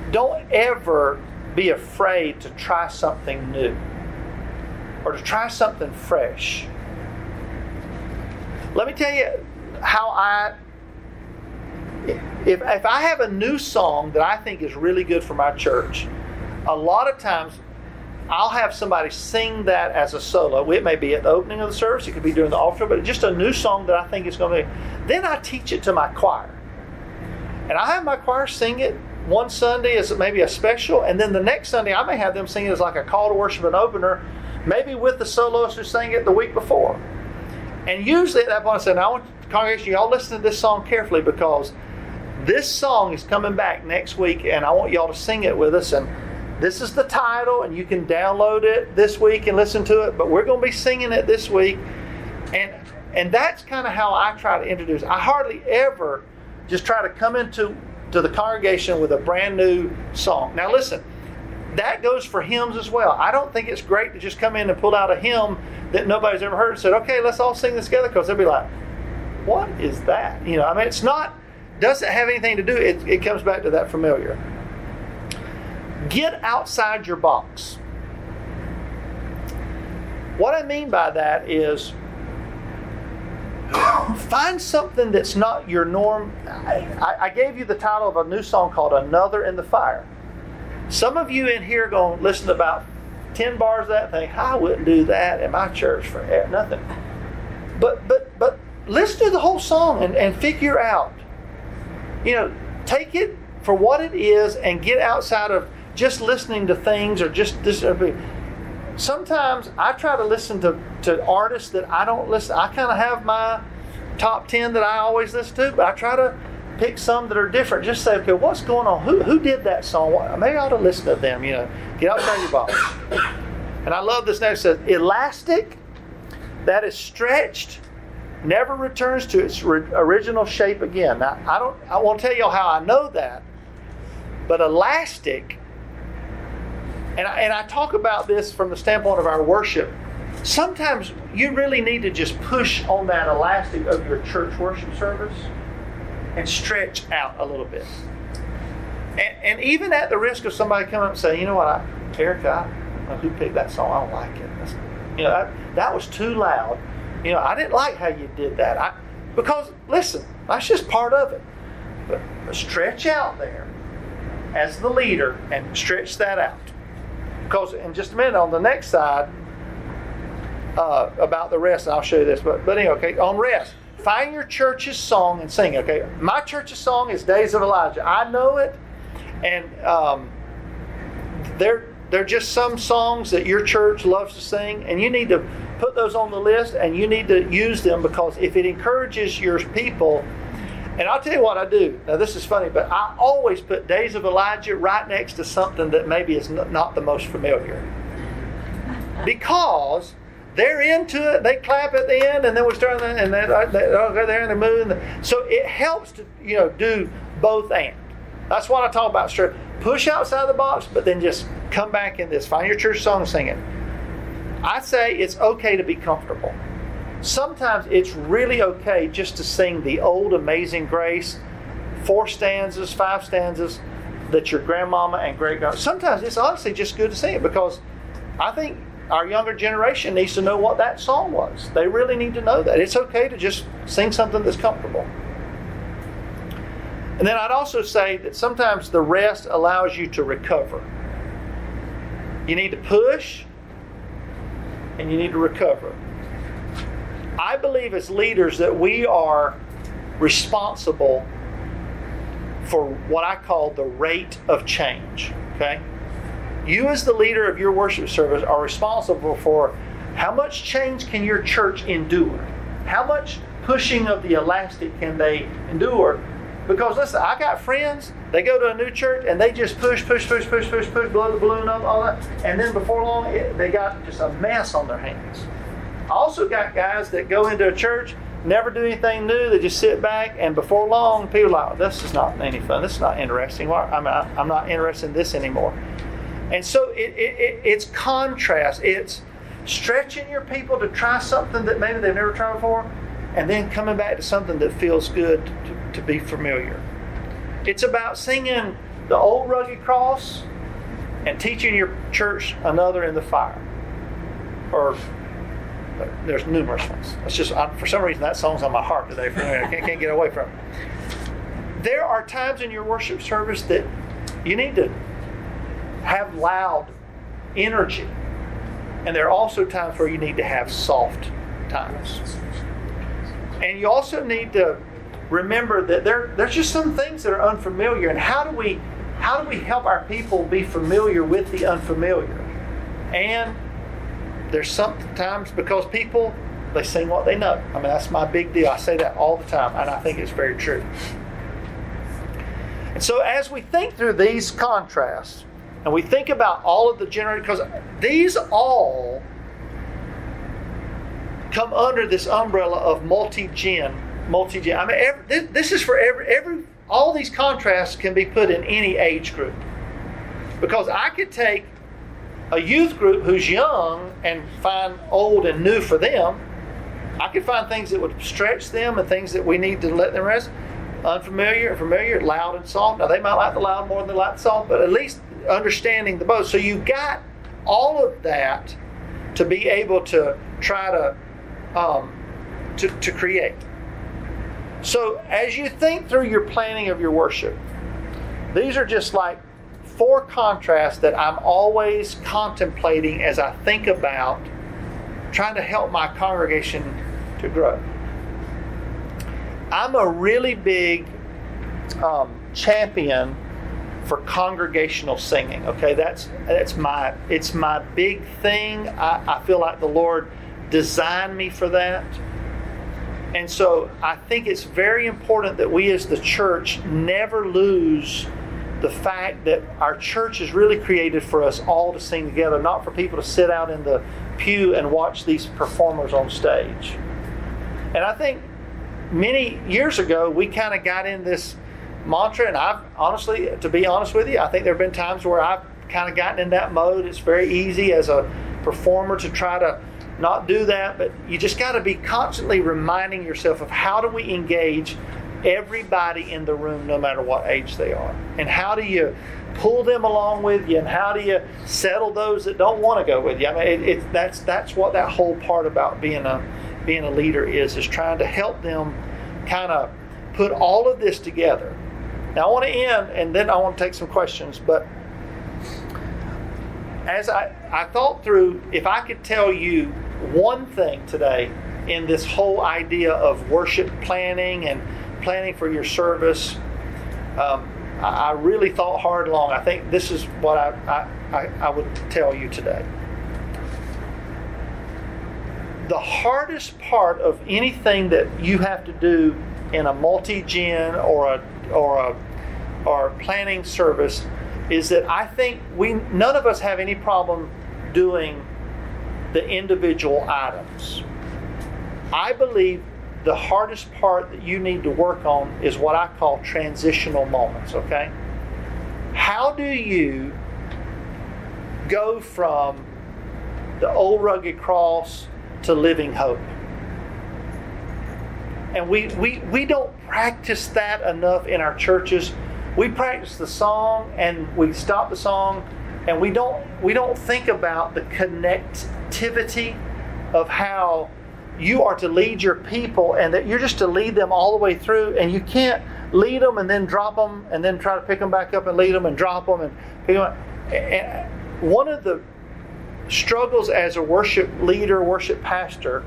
don't ever be afraid to try something new or to try something fresh. Let me tell you how I if, if I have a new song that I think is really good for my church, a lot of times I'll have somebody sing that as a solo. It may be at the opening of the service, it could be during the altar, but just a new song that I think is going to be. Then I teach it to my choir. And I have my choir sing it one Sunday as maybe a special, and then the next Sunday I may have them sing it as like a call to worship and opener, maybe with the soloist who sang it the week before. And usually at that point I say, now I want the congregation, y'all listen to this song carefully because this song is coming back next week and I want y'all to sing it with us. And this is the title, and you can download it this week and listen to it, but we're going to be singing it this week. And and that's kind of how I try to introduce. I hardly ever just try to come into to the congregation with a brand new song. Now listen, that goes for hymns as well. I don't think it's great to just come in and pull out a hymn that nobody's ever heard and said, "Okay, let's all sing this together," because they'll be like, "What is that?" You know, I mean, it's not doesn't have anything to do. It, it comes back to that familiar. Get outside your box. What I mean by that is find something that's not your norm. I, I, gave you the title of a new song called Another in the Fire. Some of you in here are going to listen to about 10 bars of that and think, I wouldn't do that in my church for nothing. But, but, but listen to the whole song and, and figure out, you know, take it for what it is and get outside of just listening to things or just this. Sometimes I try to listen to, to artists that I don't listen. I kind of have my top 10 that I always listen to, but I try to pick some that are different. Just say, okay, what's going on? Who, who did that song? Maybe I ought to listen to them, you know. Get outside your box. And I love this next says, elastic that is stretched never returns to its original shape again. Now, I don't I won't tell you how I know that, but elastic and I, and I talk about this from the standpoint of our worship. Sometimes you really need to just push on that elastic of your church worship service and stretch out a little bit. And, and even at the risk of somebody coming up and saying, you know what, I, Erica, I, who picked that song? I don't like it. That's, you know, that, that was too loud. You know, I didn't like how you did that. I, because, listen, that's just part of it. But, but stretch out there as the leader and stretch that out. Because in just a minute on the next side, uh, about the rest, and I'll show you this. But, but anyway, okay, on rest, find your church's song and sing. Okay, my church's song is Days of Elijah. I know it, and um, they're they're just some songs that your church loves to sing, and you need to put those on the list and you need to use them because if it encourages your people and I'll tell you what I do. Now, this is funny, but I always put Days of Elijah right next to something that maybe is not the most familiar. Because they're into it, they clap at the end, and then we start, and they, they go there and they move. So it helps to, you know, do both and. That's what I talk about. Straight. Push outside the box, but then just come back in this. Find your church song and sing it. I say it's okay to be comfortable sometimes it's really okay just to sing the old Amazing Grace, four stanzas, five stanzas that your grandmama and great grandma. Sometimes it's honestly just good to sing it because I think our younger generation needs to know what that song was. They really need to know that. It's okay to just sing something that's comfortable. And then I'd also say that sometimes the rest allows you to recover. You need to push and you need to recover. I believe as leaders that we are responsible for what I call the rate of change. Okay? You, as the leader of your worship service, are responsible for how much change can your church endure? How much pushing of the elastic can they endure? Because listen, I got friends, they go to a new church and they just push, push, push, push, push, push, blow the balloon up, all that. And then before long, it, they got just a mess on their hands. Also got guys that go into a church, never do anything new. They just sit back, and before long, people are like, "This is not any fun. This is not interesting. I'm, I'm not interested in this anymore." And so it, it, it's contrast. It's stretching your people to try something that maybe they've never tried before, and then coming back to something that feels good to, to be familiar. It's about singing the old rugged cross and teaching your church another in the fire, or there's numerous ones. It's just I, for some reason that song's on my heart today. For I can't, can't get away from it. there are times in your worship service that you need to have loud energy. And there are also times where you need to have soft times. And you also need to remember that there, there's just some things that are unfamiliar. And how do we how do we help our people be familiar with the unfamiliar? And there's sometimes because people they sing what they know. I mean that's my big deal. I say that all the time, and I think it's very true. And so as we think through these contrasts, and we think about all of the generated, because these all come under this umbrella of multi-gen, multi-gen. I mean, every, this, this is for every every. All these contrasts can be put in any age group, because I could take a youth group who's young and find old and new for them. I could find things that would stretch them and things that we need to let them rest. Unfamiliar and familiar, loud and soft. Now they might like the loud more than they like the soft, but at least understanding the both. So you got all of that to be able to try to um, to, to create. So as you think through your planning of your worship, these are just like four contrasts that I'm always contemplating as I think about trying to help my congregation to grow. I'm a really big um, champion for congregational singing. Okay, that's that's my it's my big thing. I, I feel like the Lord designed me for that. And so I think it's very important that we as the church never lose the fact that our church is really created for us all to sing together, not for people to sit out in the pew and watch these performers on stage. And I think many years ago we kind of got in this mantra, and I've honestly, to be honest with you, I think there have been times where I've kind of gotten in that mode. It's very easy as a performer to try to not do that, but you just got to be constantly reminding yourself of how do we engage everybody in the room, no matter what age they are, and how do you pull them along with you, and how do you settle those that don't want to go with you? I mean, it, it, that's that's what that whole part about being a being a leader is is trying to help them kind of put all of this together. Now I want to end, and then I want to take some questions, but as I, I thought through, if I could tell you one thing today in this whole idea of worship planning and planning for your service, um, I, I, really thought hard long. I think this is what I, I, I would tell you today. The hardest part of anything that you have to do in a multi-gen or a or a or planning service is that I think we none of us have any problem doing the individual items. I believe the hardest part that you need to work on is what I call transitional moments, okay? How do you go from the old rugged cross to living hope? And we, we, we don't practice that enough in our churches we practice the song and we stop the song and we don't we don't think about the connectivity of how you are to lead your people and that you're just to lead them all the way through and you can't lead them and then drop them and then try to pick them back up and lead them and drop them and pick them up. And one of the struggles as a worship leader worship pastor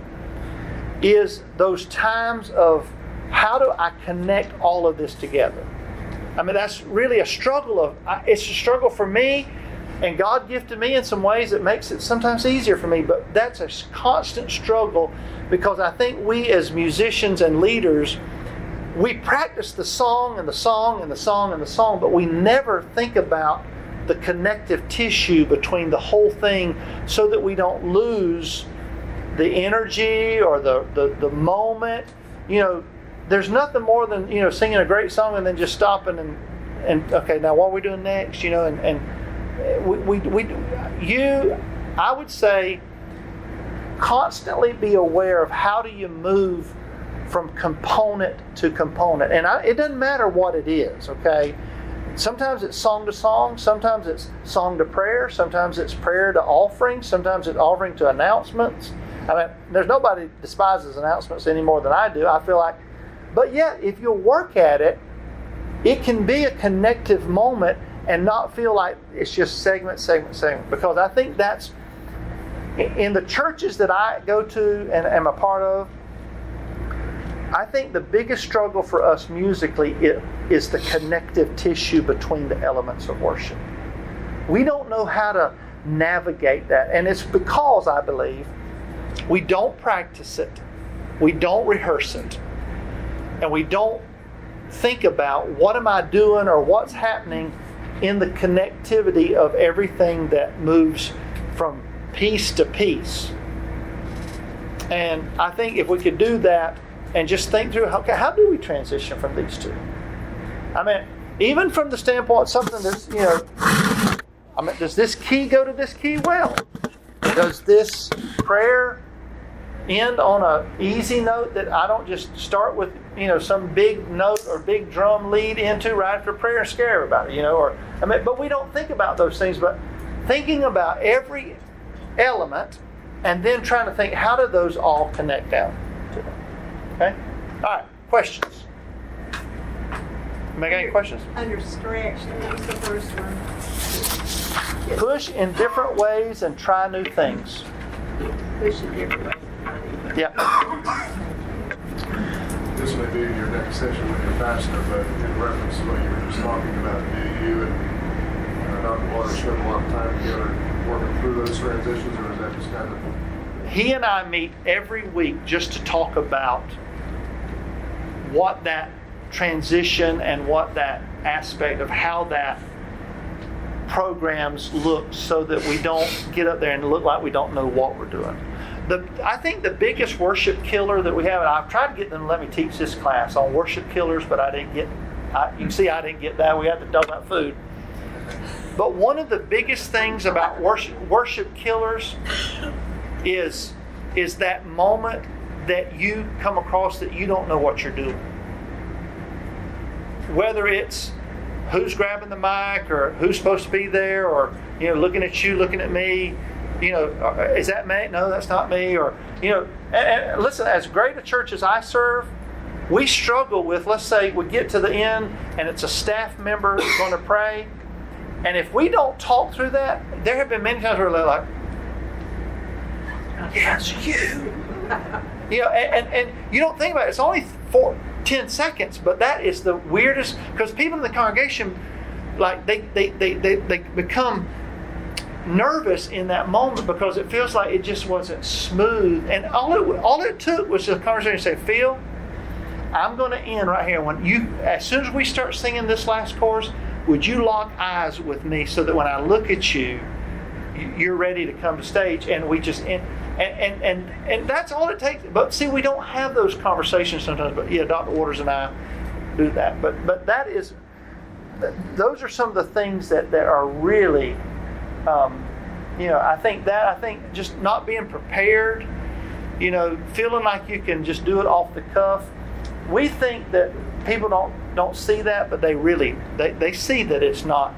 is those times of how do i connect all of this together I mean, that's really a struggle of. It's a struggle for me, and God gifted me in some ways that makes it sometimes easier for me. But that's a constant struggle because I think we as musicians and leaders, we practice the song and the song and the song and the song, but we never think about the connective tissue between the whole thing so that we don't lose the energy or the, the, the moment. You know, there's nothing more than you know singing a great song and then just stopping and and okay now what are we doing next you know and and we, we, we you I would say constantly be aware of how do you move from component to component. And I, it doesn't matter what it is okay? Sometimes it's song to song sometimes it's song to prayer sometimes it's prayer to offering sometimes it's offering to announcements. I mean, there's nobody despises announcements any more than I do. I feel like. But yet, if you'll work at it, it can be a connective moment and not feel like it's just segment, segment, segment. Because I think that's in the churches that I go to and am a part of. I think the biggest struggle for us musically is the connective tissue between the elements of worship. We don't know how to navigate that, and it's because I believe we don't practice it, we don't rehearse it, and we don't think about what am I doing or what's happening in the connectivity of everything that moves from piece to piece. And I think if we could do that and just think through how, how do we transition from these two? I mean, even from the standpoint something that's, you know, I mean, does this key go to this key? Well, does this prayer end on a easy note that I don't just start with, you know, some big note or big drum lead into right after prayer and scare everybody, you know, or I mean, but we don't think about those things, but thinking about every element and then trying to think how do those all connect down to them. Okay? All right, questions. Make any questions? Under stretch, what's the first one? Push in different ways and try new things. Push in different ways. Yeah. May be your next session with your pastor, but in reference to what you were just talking about, do you and uh, Dr. Waters spend a lot of time together working through those transitions, or is that just kind of? He and I meet every week just to talk about what that transition and what that aspect of how that programs look so that we don't get up there and look like we don't know what we're doing the I think the biggest worship killer that we have, and I've tried to get them to let me teach this class on worship killers, but I didn't get. I, you can see I didn't get that. We had to talk about food. But one of the biggest things about worship worship killers is is that moment that you come across that you don't know what you're doing. Whether it's who's grabbing the mic or who's supposed to be there or you know looking at you, looking at me, you know, uh, is that me? No, that's not me. Or, you know, and, and listen, as great a church as I serve, we struggle with, let's say we get to the end and it's a staff member going to pray. And if we don't talk through that, there have been many times where they're like, yes, you. you know, and, and, and you don't think about it. It's only four, 10 seconds, but that is the weirdest, because people in the congregation, like, they, they, they, they, they become nervous in that moment because it feels like it just wasn't smooth. And all it all it took was a conversation to say, Phil, I'm going to end right here. When you, as soon as we start singing this last chorus, would you lock eyes with me so that when I look at you, you're ready to come to stage? And we just end. And, and, and, and that's all it takes. But see, we don't have those conversations sometimes. But yeah, Dr. Waters and I do that. But but that is, those are some of the things that, that are really um, you know, I think that, I think just not being prepared, you know, feeling like you can just do it off the cuff. We think that people don't don't see that, but they really they, they see that it's not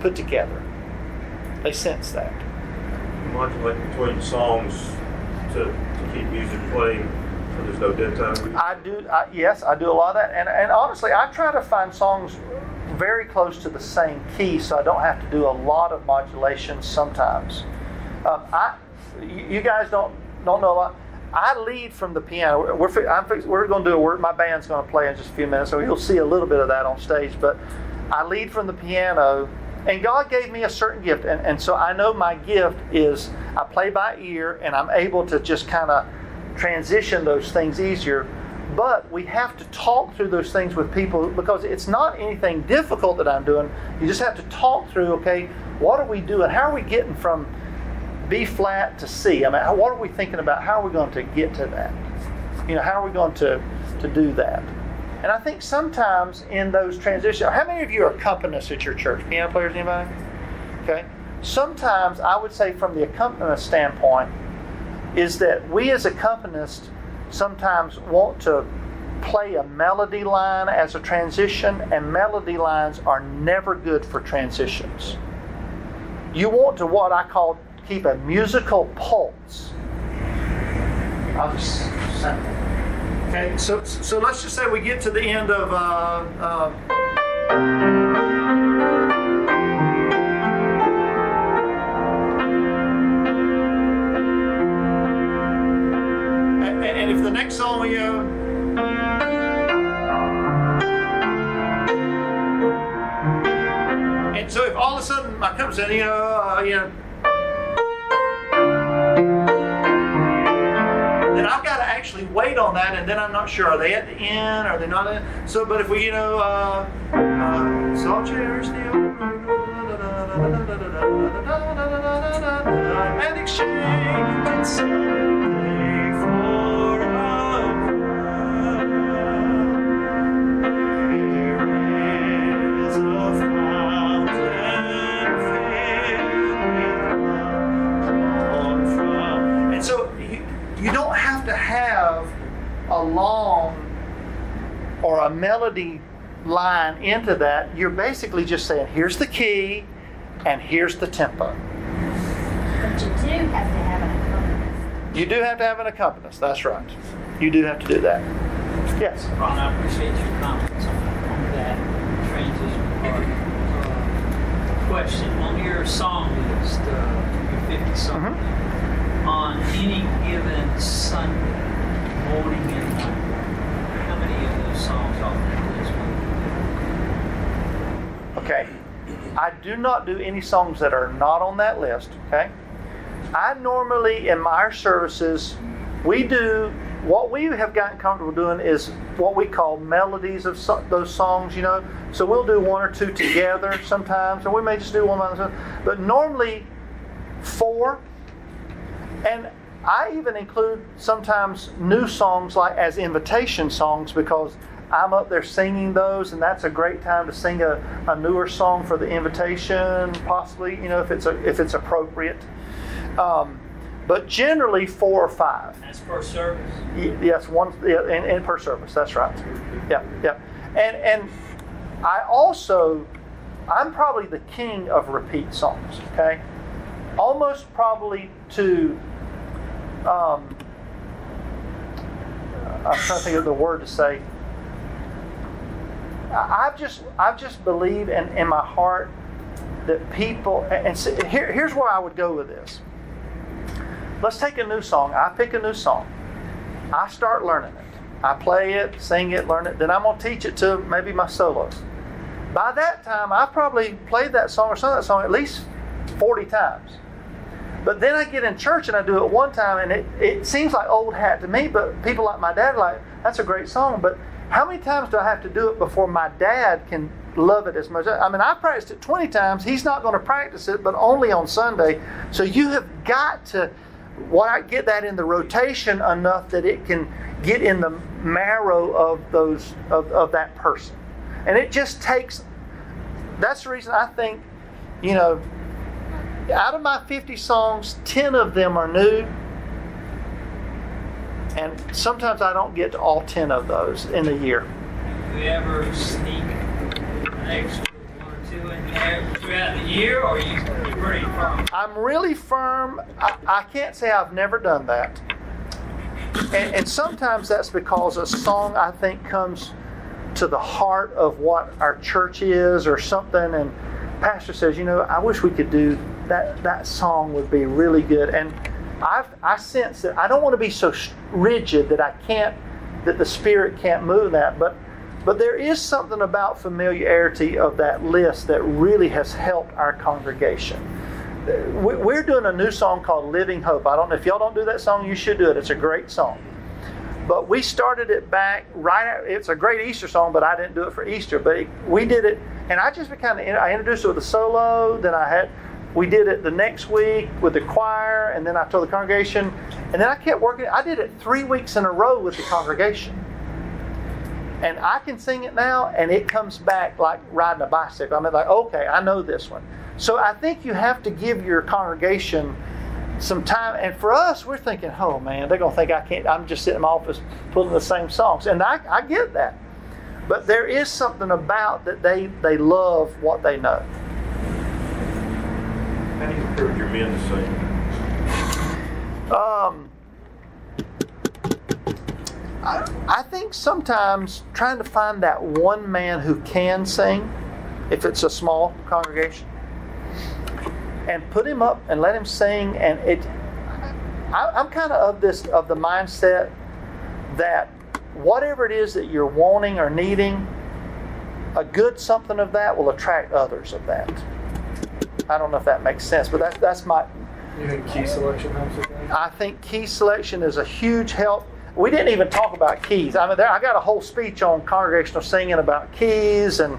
put together. They sense that. You modulate between songs to, to keep music playing so there's no dead time. I do. I, yes, I do a lot of that, and and honestly, I try to find songs very close to the same key, so I don't have to do a lot of modulation sometimes. Um, I, you guys don't don't know a lot. I lead from the piano. We're, I'm, we're going to do a work. My band's going to play in just a few minutes, so you'll see a little bit of that on stage. But I lead from the piano, and God gave me a certain gift, and, and so I know my gift is I play by ear, and I'm able to just kind of transition those things easier. But we have to talk through those things with people because it's not anything difficult that I'm doing. You just have to talk through, okay, what are we doing? How are we getting from B flat to C? I mean, what are we thinking about? How are we going to get to that? You know, how are we going to, to do that? And I think sometimes in those transitions, how many of you are accompanists at your church? Piano players, anybody? Okay. Sometimes I would say, from the accompanist standpoint, is that we as accompanists sometimes want to play a melody line as a transition, and melody lines are never good for transitions. You want to what I call keep a musical pulse. Okay, so so let's just say we get to the end of uh, uh, next song you know, and so if all of a sudden I come saying, you know, uh, you know, then I've got to actually wait on that, and then I'm not sure are they at the end, are they not? In? So, but if we, you know, uh, uh, and exchange melody line into that. You're basically just saying, here's the key and here's the tempo. But you do have to have an accompanist. You do have to have an accompanist, that's right. You do have to do that. Yes. Rhon, I appreciate your comments on, on that transition part. Uh, question, on your song list, uh, your 50 song, Mhm. on any given Sunday, morning and night, how many of those songs off that list will you Okay. I do not do any songs that are not on that list, okay? I normally, in my services, we do what we have gotten comfortable doing is what we call melodies of so, those songs, you know. So we'll do one or two together sometimes, or we may just do one by ourselves. But normally, four. And I even include sometimes new songs like as invitation songs because I'm up there singing those, and that's a great time to sing a, a newer song for the invitation, possibly, you know, if it's a, if it's appropriate. Um, but generally four or five. That's per service. Yes, one yeah, in, in per service. That's right. Yeah, yeah. And and I also I'm probably the king of repeat songs. Okay, almost probably to. Um, I'm trying to think of the word to say. I- just I've just believed in, in my heart that people and see, here, here's where I would go with this. Let's take a new song. I pick a new song. I start learning it. I play it, sing it, learn it. Then I'm going to teach it to maybe my solos. By that time, I probably played that song or sung that song at least 40 times. But then I get in church and I do it one time, and it, it seems like old hat to me, but people like my dad like, that's a great song. But how many times do I have to do it before my dad can love it as much? I mean, I practiced it 20 times. He's not going to practice it, but only on Sunday. So you have got to why not get that in the rotation enough that it can get in the marrow of those of, of that person and it just takes that's the reason i think you know out of my 50 songs 10 of them are new and sometimes i don't get to all 10 of those in a year Do you ever sneak an extra one or two in there throughout the year, or are you pretty firm? I'm really firm. I, I can't say I've never done that. And, and sometimes that's because a song I think comes to the heart of what our church is or something. And pastor says, you know, I wish we could do that. That song would be really good. And I've, I sense that I don't want to be so rigid that I can't, that the Spirit can't move that. But but there is something about familiarity of that list that really has helped our congregation. We- We're doing a new song called Living Hope. I don't know if y'all don't do that song, you should do it. It's a great song. But we started it back right. At, it's a great Easter song, but I didn't do it for Easter. But it, we did it, and I just kind of I introduced it with a solo. Then I had we did it the next week with the choir, and then I told the congregation, and then I kept working. I did it three weeks in a row with the congregation and I can sing it now, and it comes back like riding a bicycle. I mean, like, okay, I know this one. So I think you have to give your congregation some time. And for us, we're thinking, oh man, they're gonna think I can't. I'm just sitting in my office pulling the same songs, and I, I get that. But there is something about that they they love what they know. How do you your men? Um, I, I think sometimes trying to find that one man who can sing, if it's a small congregation, and put him up and let him sing, and it. I, I'm kind of of this of the mindset that whatever it is that you're wanting or needing, a good something of that will attract others of that. I don't know if that makes sense, but that's that's my. You think key selection helps with that? I think key selection is a huge help. We didn't even talk about keys. I mean, there, I got a whole speech on congregational singing about keys and,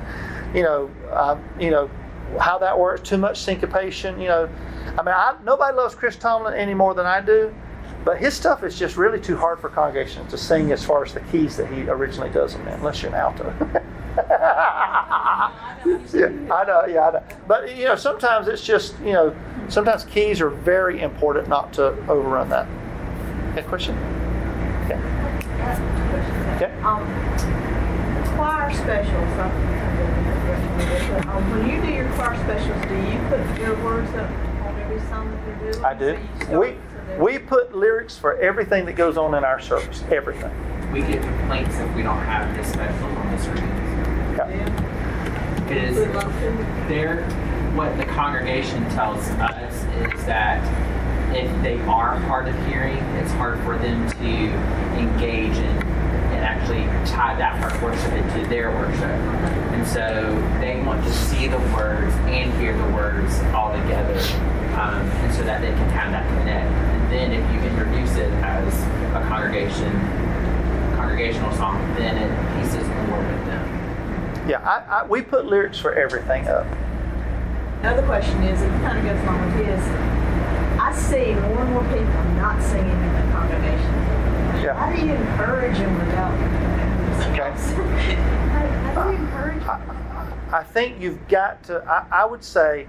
you know, uh, you know, how that works. Too much syncopation. You know, I mean, I, nobody loves Chris Tomlin any more than I do, but his stuff is just really too hard for congregations to sing as far as the keys that he originally does them in, unless you're an alto. yeah, I know. Yeah, I know. But you know, sometimes it's just you know, sometimes keys are very important not to overrun that. Okay, question? Okay. Okay. Um, choir specials, um, when you do your choir specials, do you put your words up on every song that you're doing? I do. So you We we put lyrics for everything that goes on in our service. Everything. We get complaints if we don't have this special on the screens. Yeah. Yeah. Is luck to you. there. What the congregation tells us is that if they are hard of hearing, it's hard for them to engage and, and actually tie that part of worship into their worship. And so they want to see the words and hear the words all together, um, and so that they can have that connect. And then if you introduce it as a congregation congregational song, then it pieces more with them. Yeah. I, I, we put lyrics for everything up. Another question is, it kind of goes along with his. I see more and more people not singing in the congregation. Yeah. How do you encourage them without? Okay. how, how do you encourage them? I think you've got to. I, I would say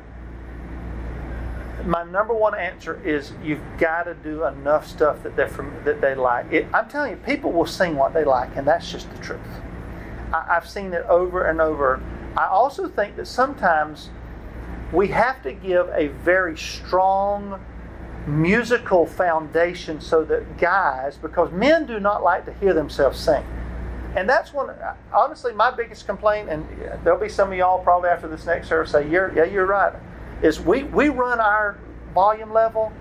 my number one answer is you've got to do enough stuff that they're from, that they like. It, I'm telling you, people will sing what they like, and that's just the truth. I, I've seen it over and over. I also think that sometimes we have to give a very strong musical foundation so that guys, because men do not like to hear themselves sing. And that's one, honestly, my biggest complaint, and there'll be some of y'all probably after this next service say, you're, yeah, you're right, is we, we run our volume level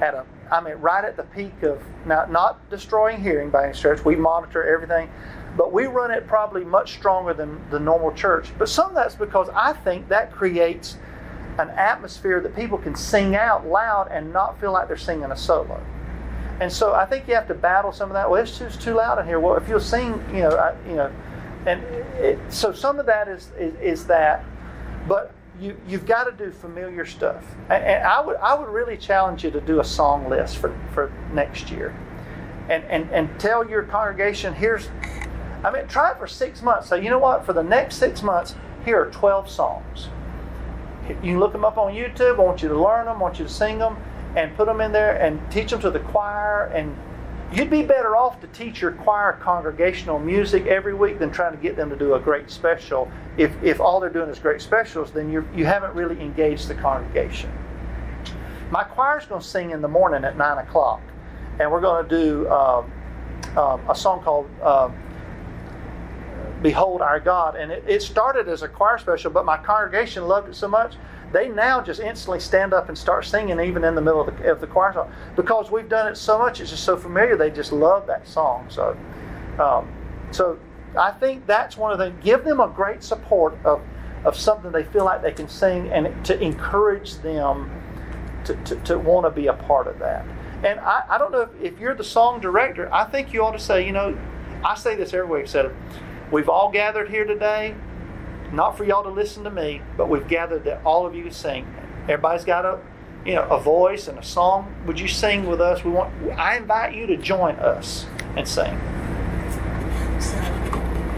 at a, I mean, right at the peak of, now, not destroying hearing by any stretch, we monitor everything, but we run it probably much stronger than the normal church. But some of that's because I think that creates an atmosphere that people can sing out loud and not feel like they're singing a solo. And so I think you have to battle some of that. Well, it's it's too loud in here. Well, if you'll sing, you know, I, you know, and it, so some of that is, is, is that, but you you've got to do familiar stuff. And, and I would I would really challenge you to do a song list for, for next year, and, and and tell your congregation here's, I mean, try it for six months. Say, you know what? For the next six months, here are twelve songs. You can look them up on YouTube. I want you to learn them. I want you to sing them and put them in there and teach them to the choir. And you'd be better off to teach your choir congregational music every week than trying to get them to do a great special. If, if all they're doing is great specials, then you you haven't really engaged the congregation. My choir's going to sing in the morning at 9 o'clock. And we're going to do um, um, a song called uh, Behold Our God. And it, it started as a choir special, but my congregation loved it so much, they now just instantly stand up and start singing even in the middle of the, of the choir song. Because we've done it so much, it's just so familiar, they just love that song. So, um, so I think that's one of the give them a great support of, of something they feel like they can sing and to encourage them to, to, to want to be a part of that. And I, I don't know if, if you're the song director, I think you ought to say, you know, I say this every week, said, we've all gathered here today, not for y'all to listen to me, but we've gathered that all of you sing. Everybody's got a, you know, a voice and a song. Would you sing with us? We want. I invite you to join us and sing.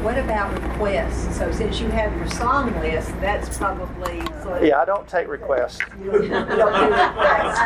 What about requests? So since you have your song list, that's probably. Yeah, I don't take requests. Don't do requests.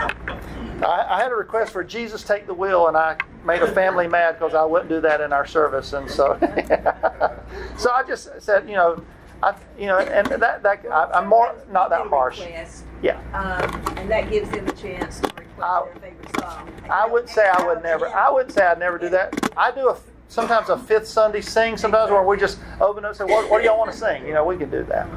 I, I had a request for Jesus take the wheel, and I made a family mad because I wouldn't do that in our service, and so, so I just said, you know, I, you know, and that that I, I'm more not that harsh. Request, Yeah, um, and that gives them a chance to request I- their favorite song. I wouldn't say I would never. I wouldn't say I'd never do that. I do a sometimes a fifth Sunday sing. Sometimes where we just open up and say, "What, what do y'all want to sing?" You know, we can do that.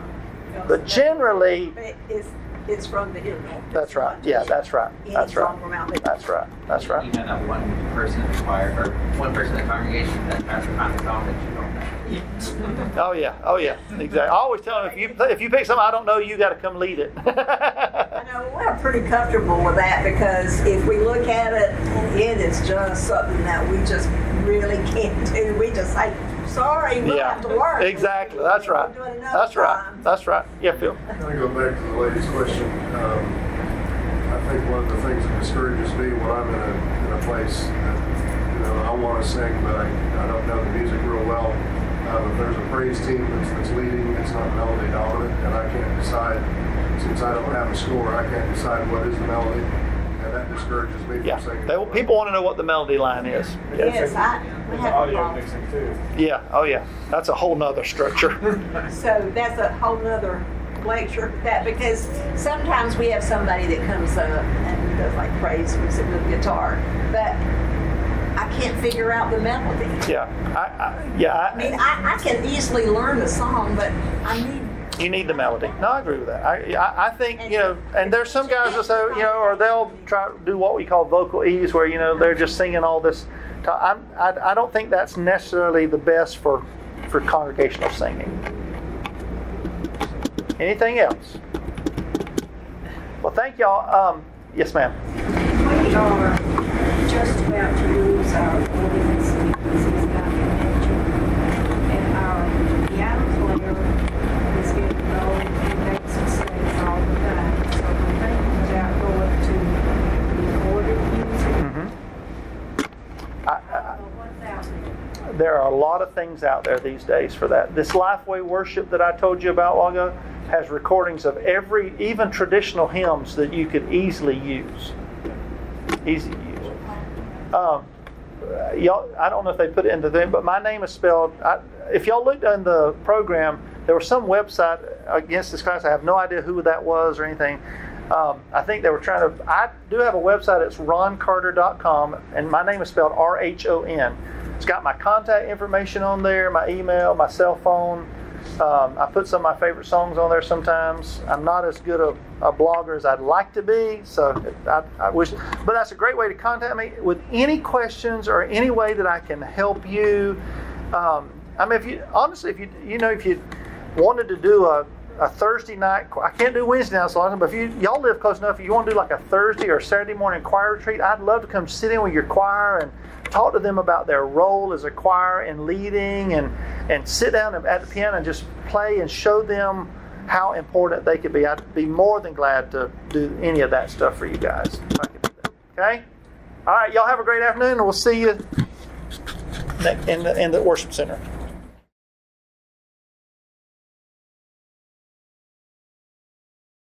But generally, It's, it's from the hymnal. that's right. Yeah, that's right. That's right. song from out there. That's right. That's right. Even that one person in the choir, or one person in the congregation that tries to find a song that you don't know. Oh yeah. Oh yeah. Exactly. I always tell them if you if you pick something I don't know, you got to come lead it. I know we're pretty comfortable with that because if we look at it, it is just something that we just really can't do. We just say, sorry, we'll have to work. Exactly. That's right. We'll do That's right. time. That's right. Yeah, Phil. I'm going to go back to the lady's question. Um, I think one of the things that discourages me when I'm in a, in a place that, you know, I want to sing, but I, I don't know the music real well. Um, if there's a praise team that's, that's leading, it's not melody dominant, and I can't decide, since I don't have a score, I can't decide what is the melody, and that discourages me from Yeah. singing. They, people want to know what the melody line is. Yeah. Yes, I, we have audio mixing too. Yeah. Oh yeah. That's a whole nother structure. So that's a whole nother lecture that because sometimes we have somebody that comes up and does like praise music with guitar, but I can't figure out the melody. yeah. I, I, yeah. I mean, I, I can easily learn the song, but I need. You need the melody. No, I agree with that. I, I, I think, you know, and there's some guys that say, you know, or they'll try to do what we call vocal ease, where, you know, they're just singing all this. To, I'm, I, I don't think that's necessarily the best for, for congregational singing. Anything else? Well, thank y'all. Um, yes, ma'am. We are just about to lose our audience because he's got dementia. And our piano player is getting old and makes mistakes all the time. So we're thinking about going to recorded music. I, I I, don't know what's out there. are a lot of things out there these days for that. This Lifeway worship that I told you about long ago has recordings of every, even traditional hymns that you could easily use. Easy to use. Um, y'all, I don't know if they put it into the, but my name is spelled. I, if y'all looked in the program, there was some website against this class. I have no idea who that was or anything. Um, I think they were trying to. I do have a website. It's rhoncarter.com, and my name is spelled R H O N. It's got my contact information on there, my email, my cell phone. Um, I put some of my favorite songs on there sometimes. I'm not as good a, a blogger as I'd like to be, so I, I wish. But that's a great way to contact me with any questions or any way that I can help you. Um, I mean, if you honestly, if you you know, if you wanted to do a a Thursday night. I can't do Wednesday nights a lot, but if you y'all live close enough, if you want to do like a Thursday or Saturday morning choir retreat, I'd love to come sit in with your choir and talk to them about their role as a choir and leading, and and sit down at the piano and just play and show them how important they could be. I'd be more than glad to do any of that stuff for you guys. Okay. All right, y'all have a great afternoon, and we'll see you in the, in the worship center.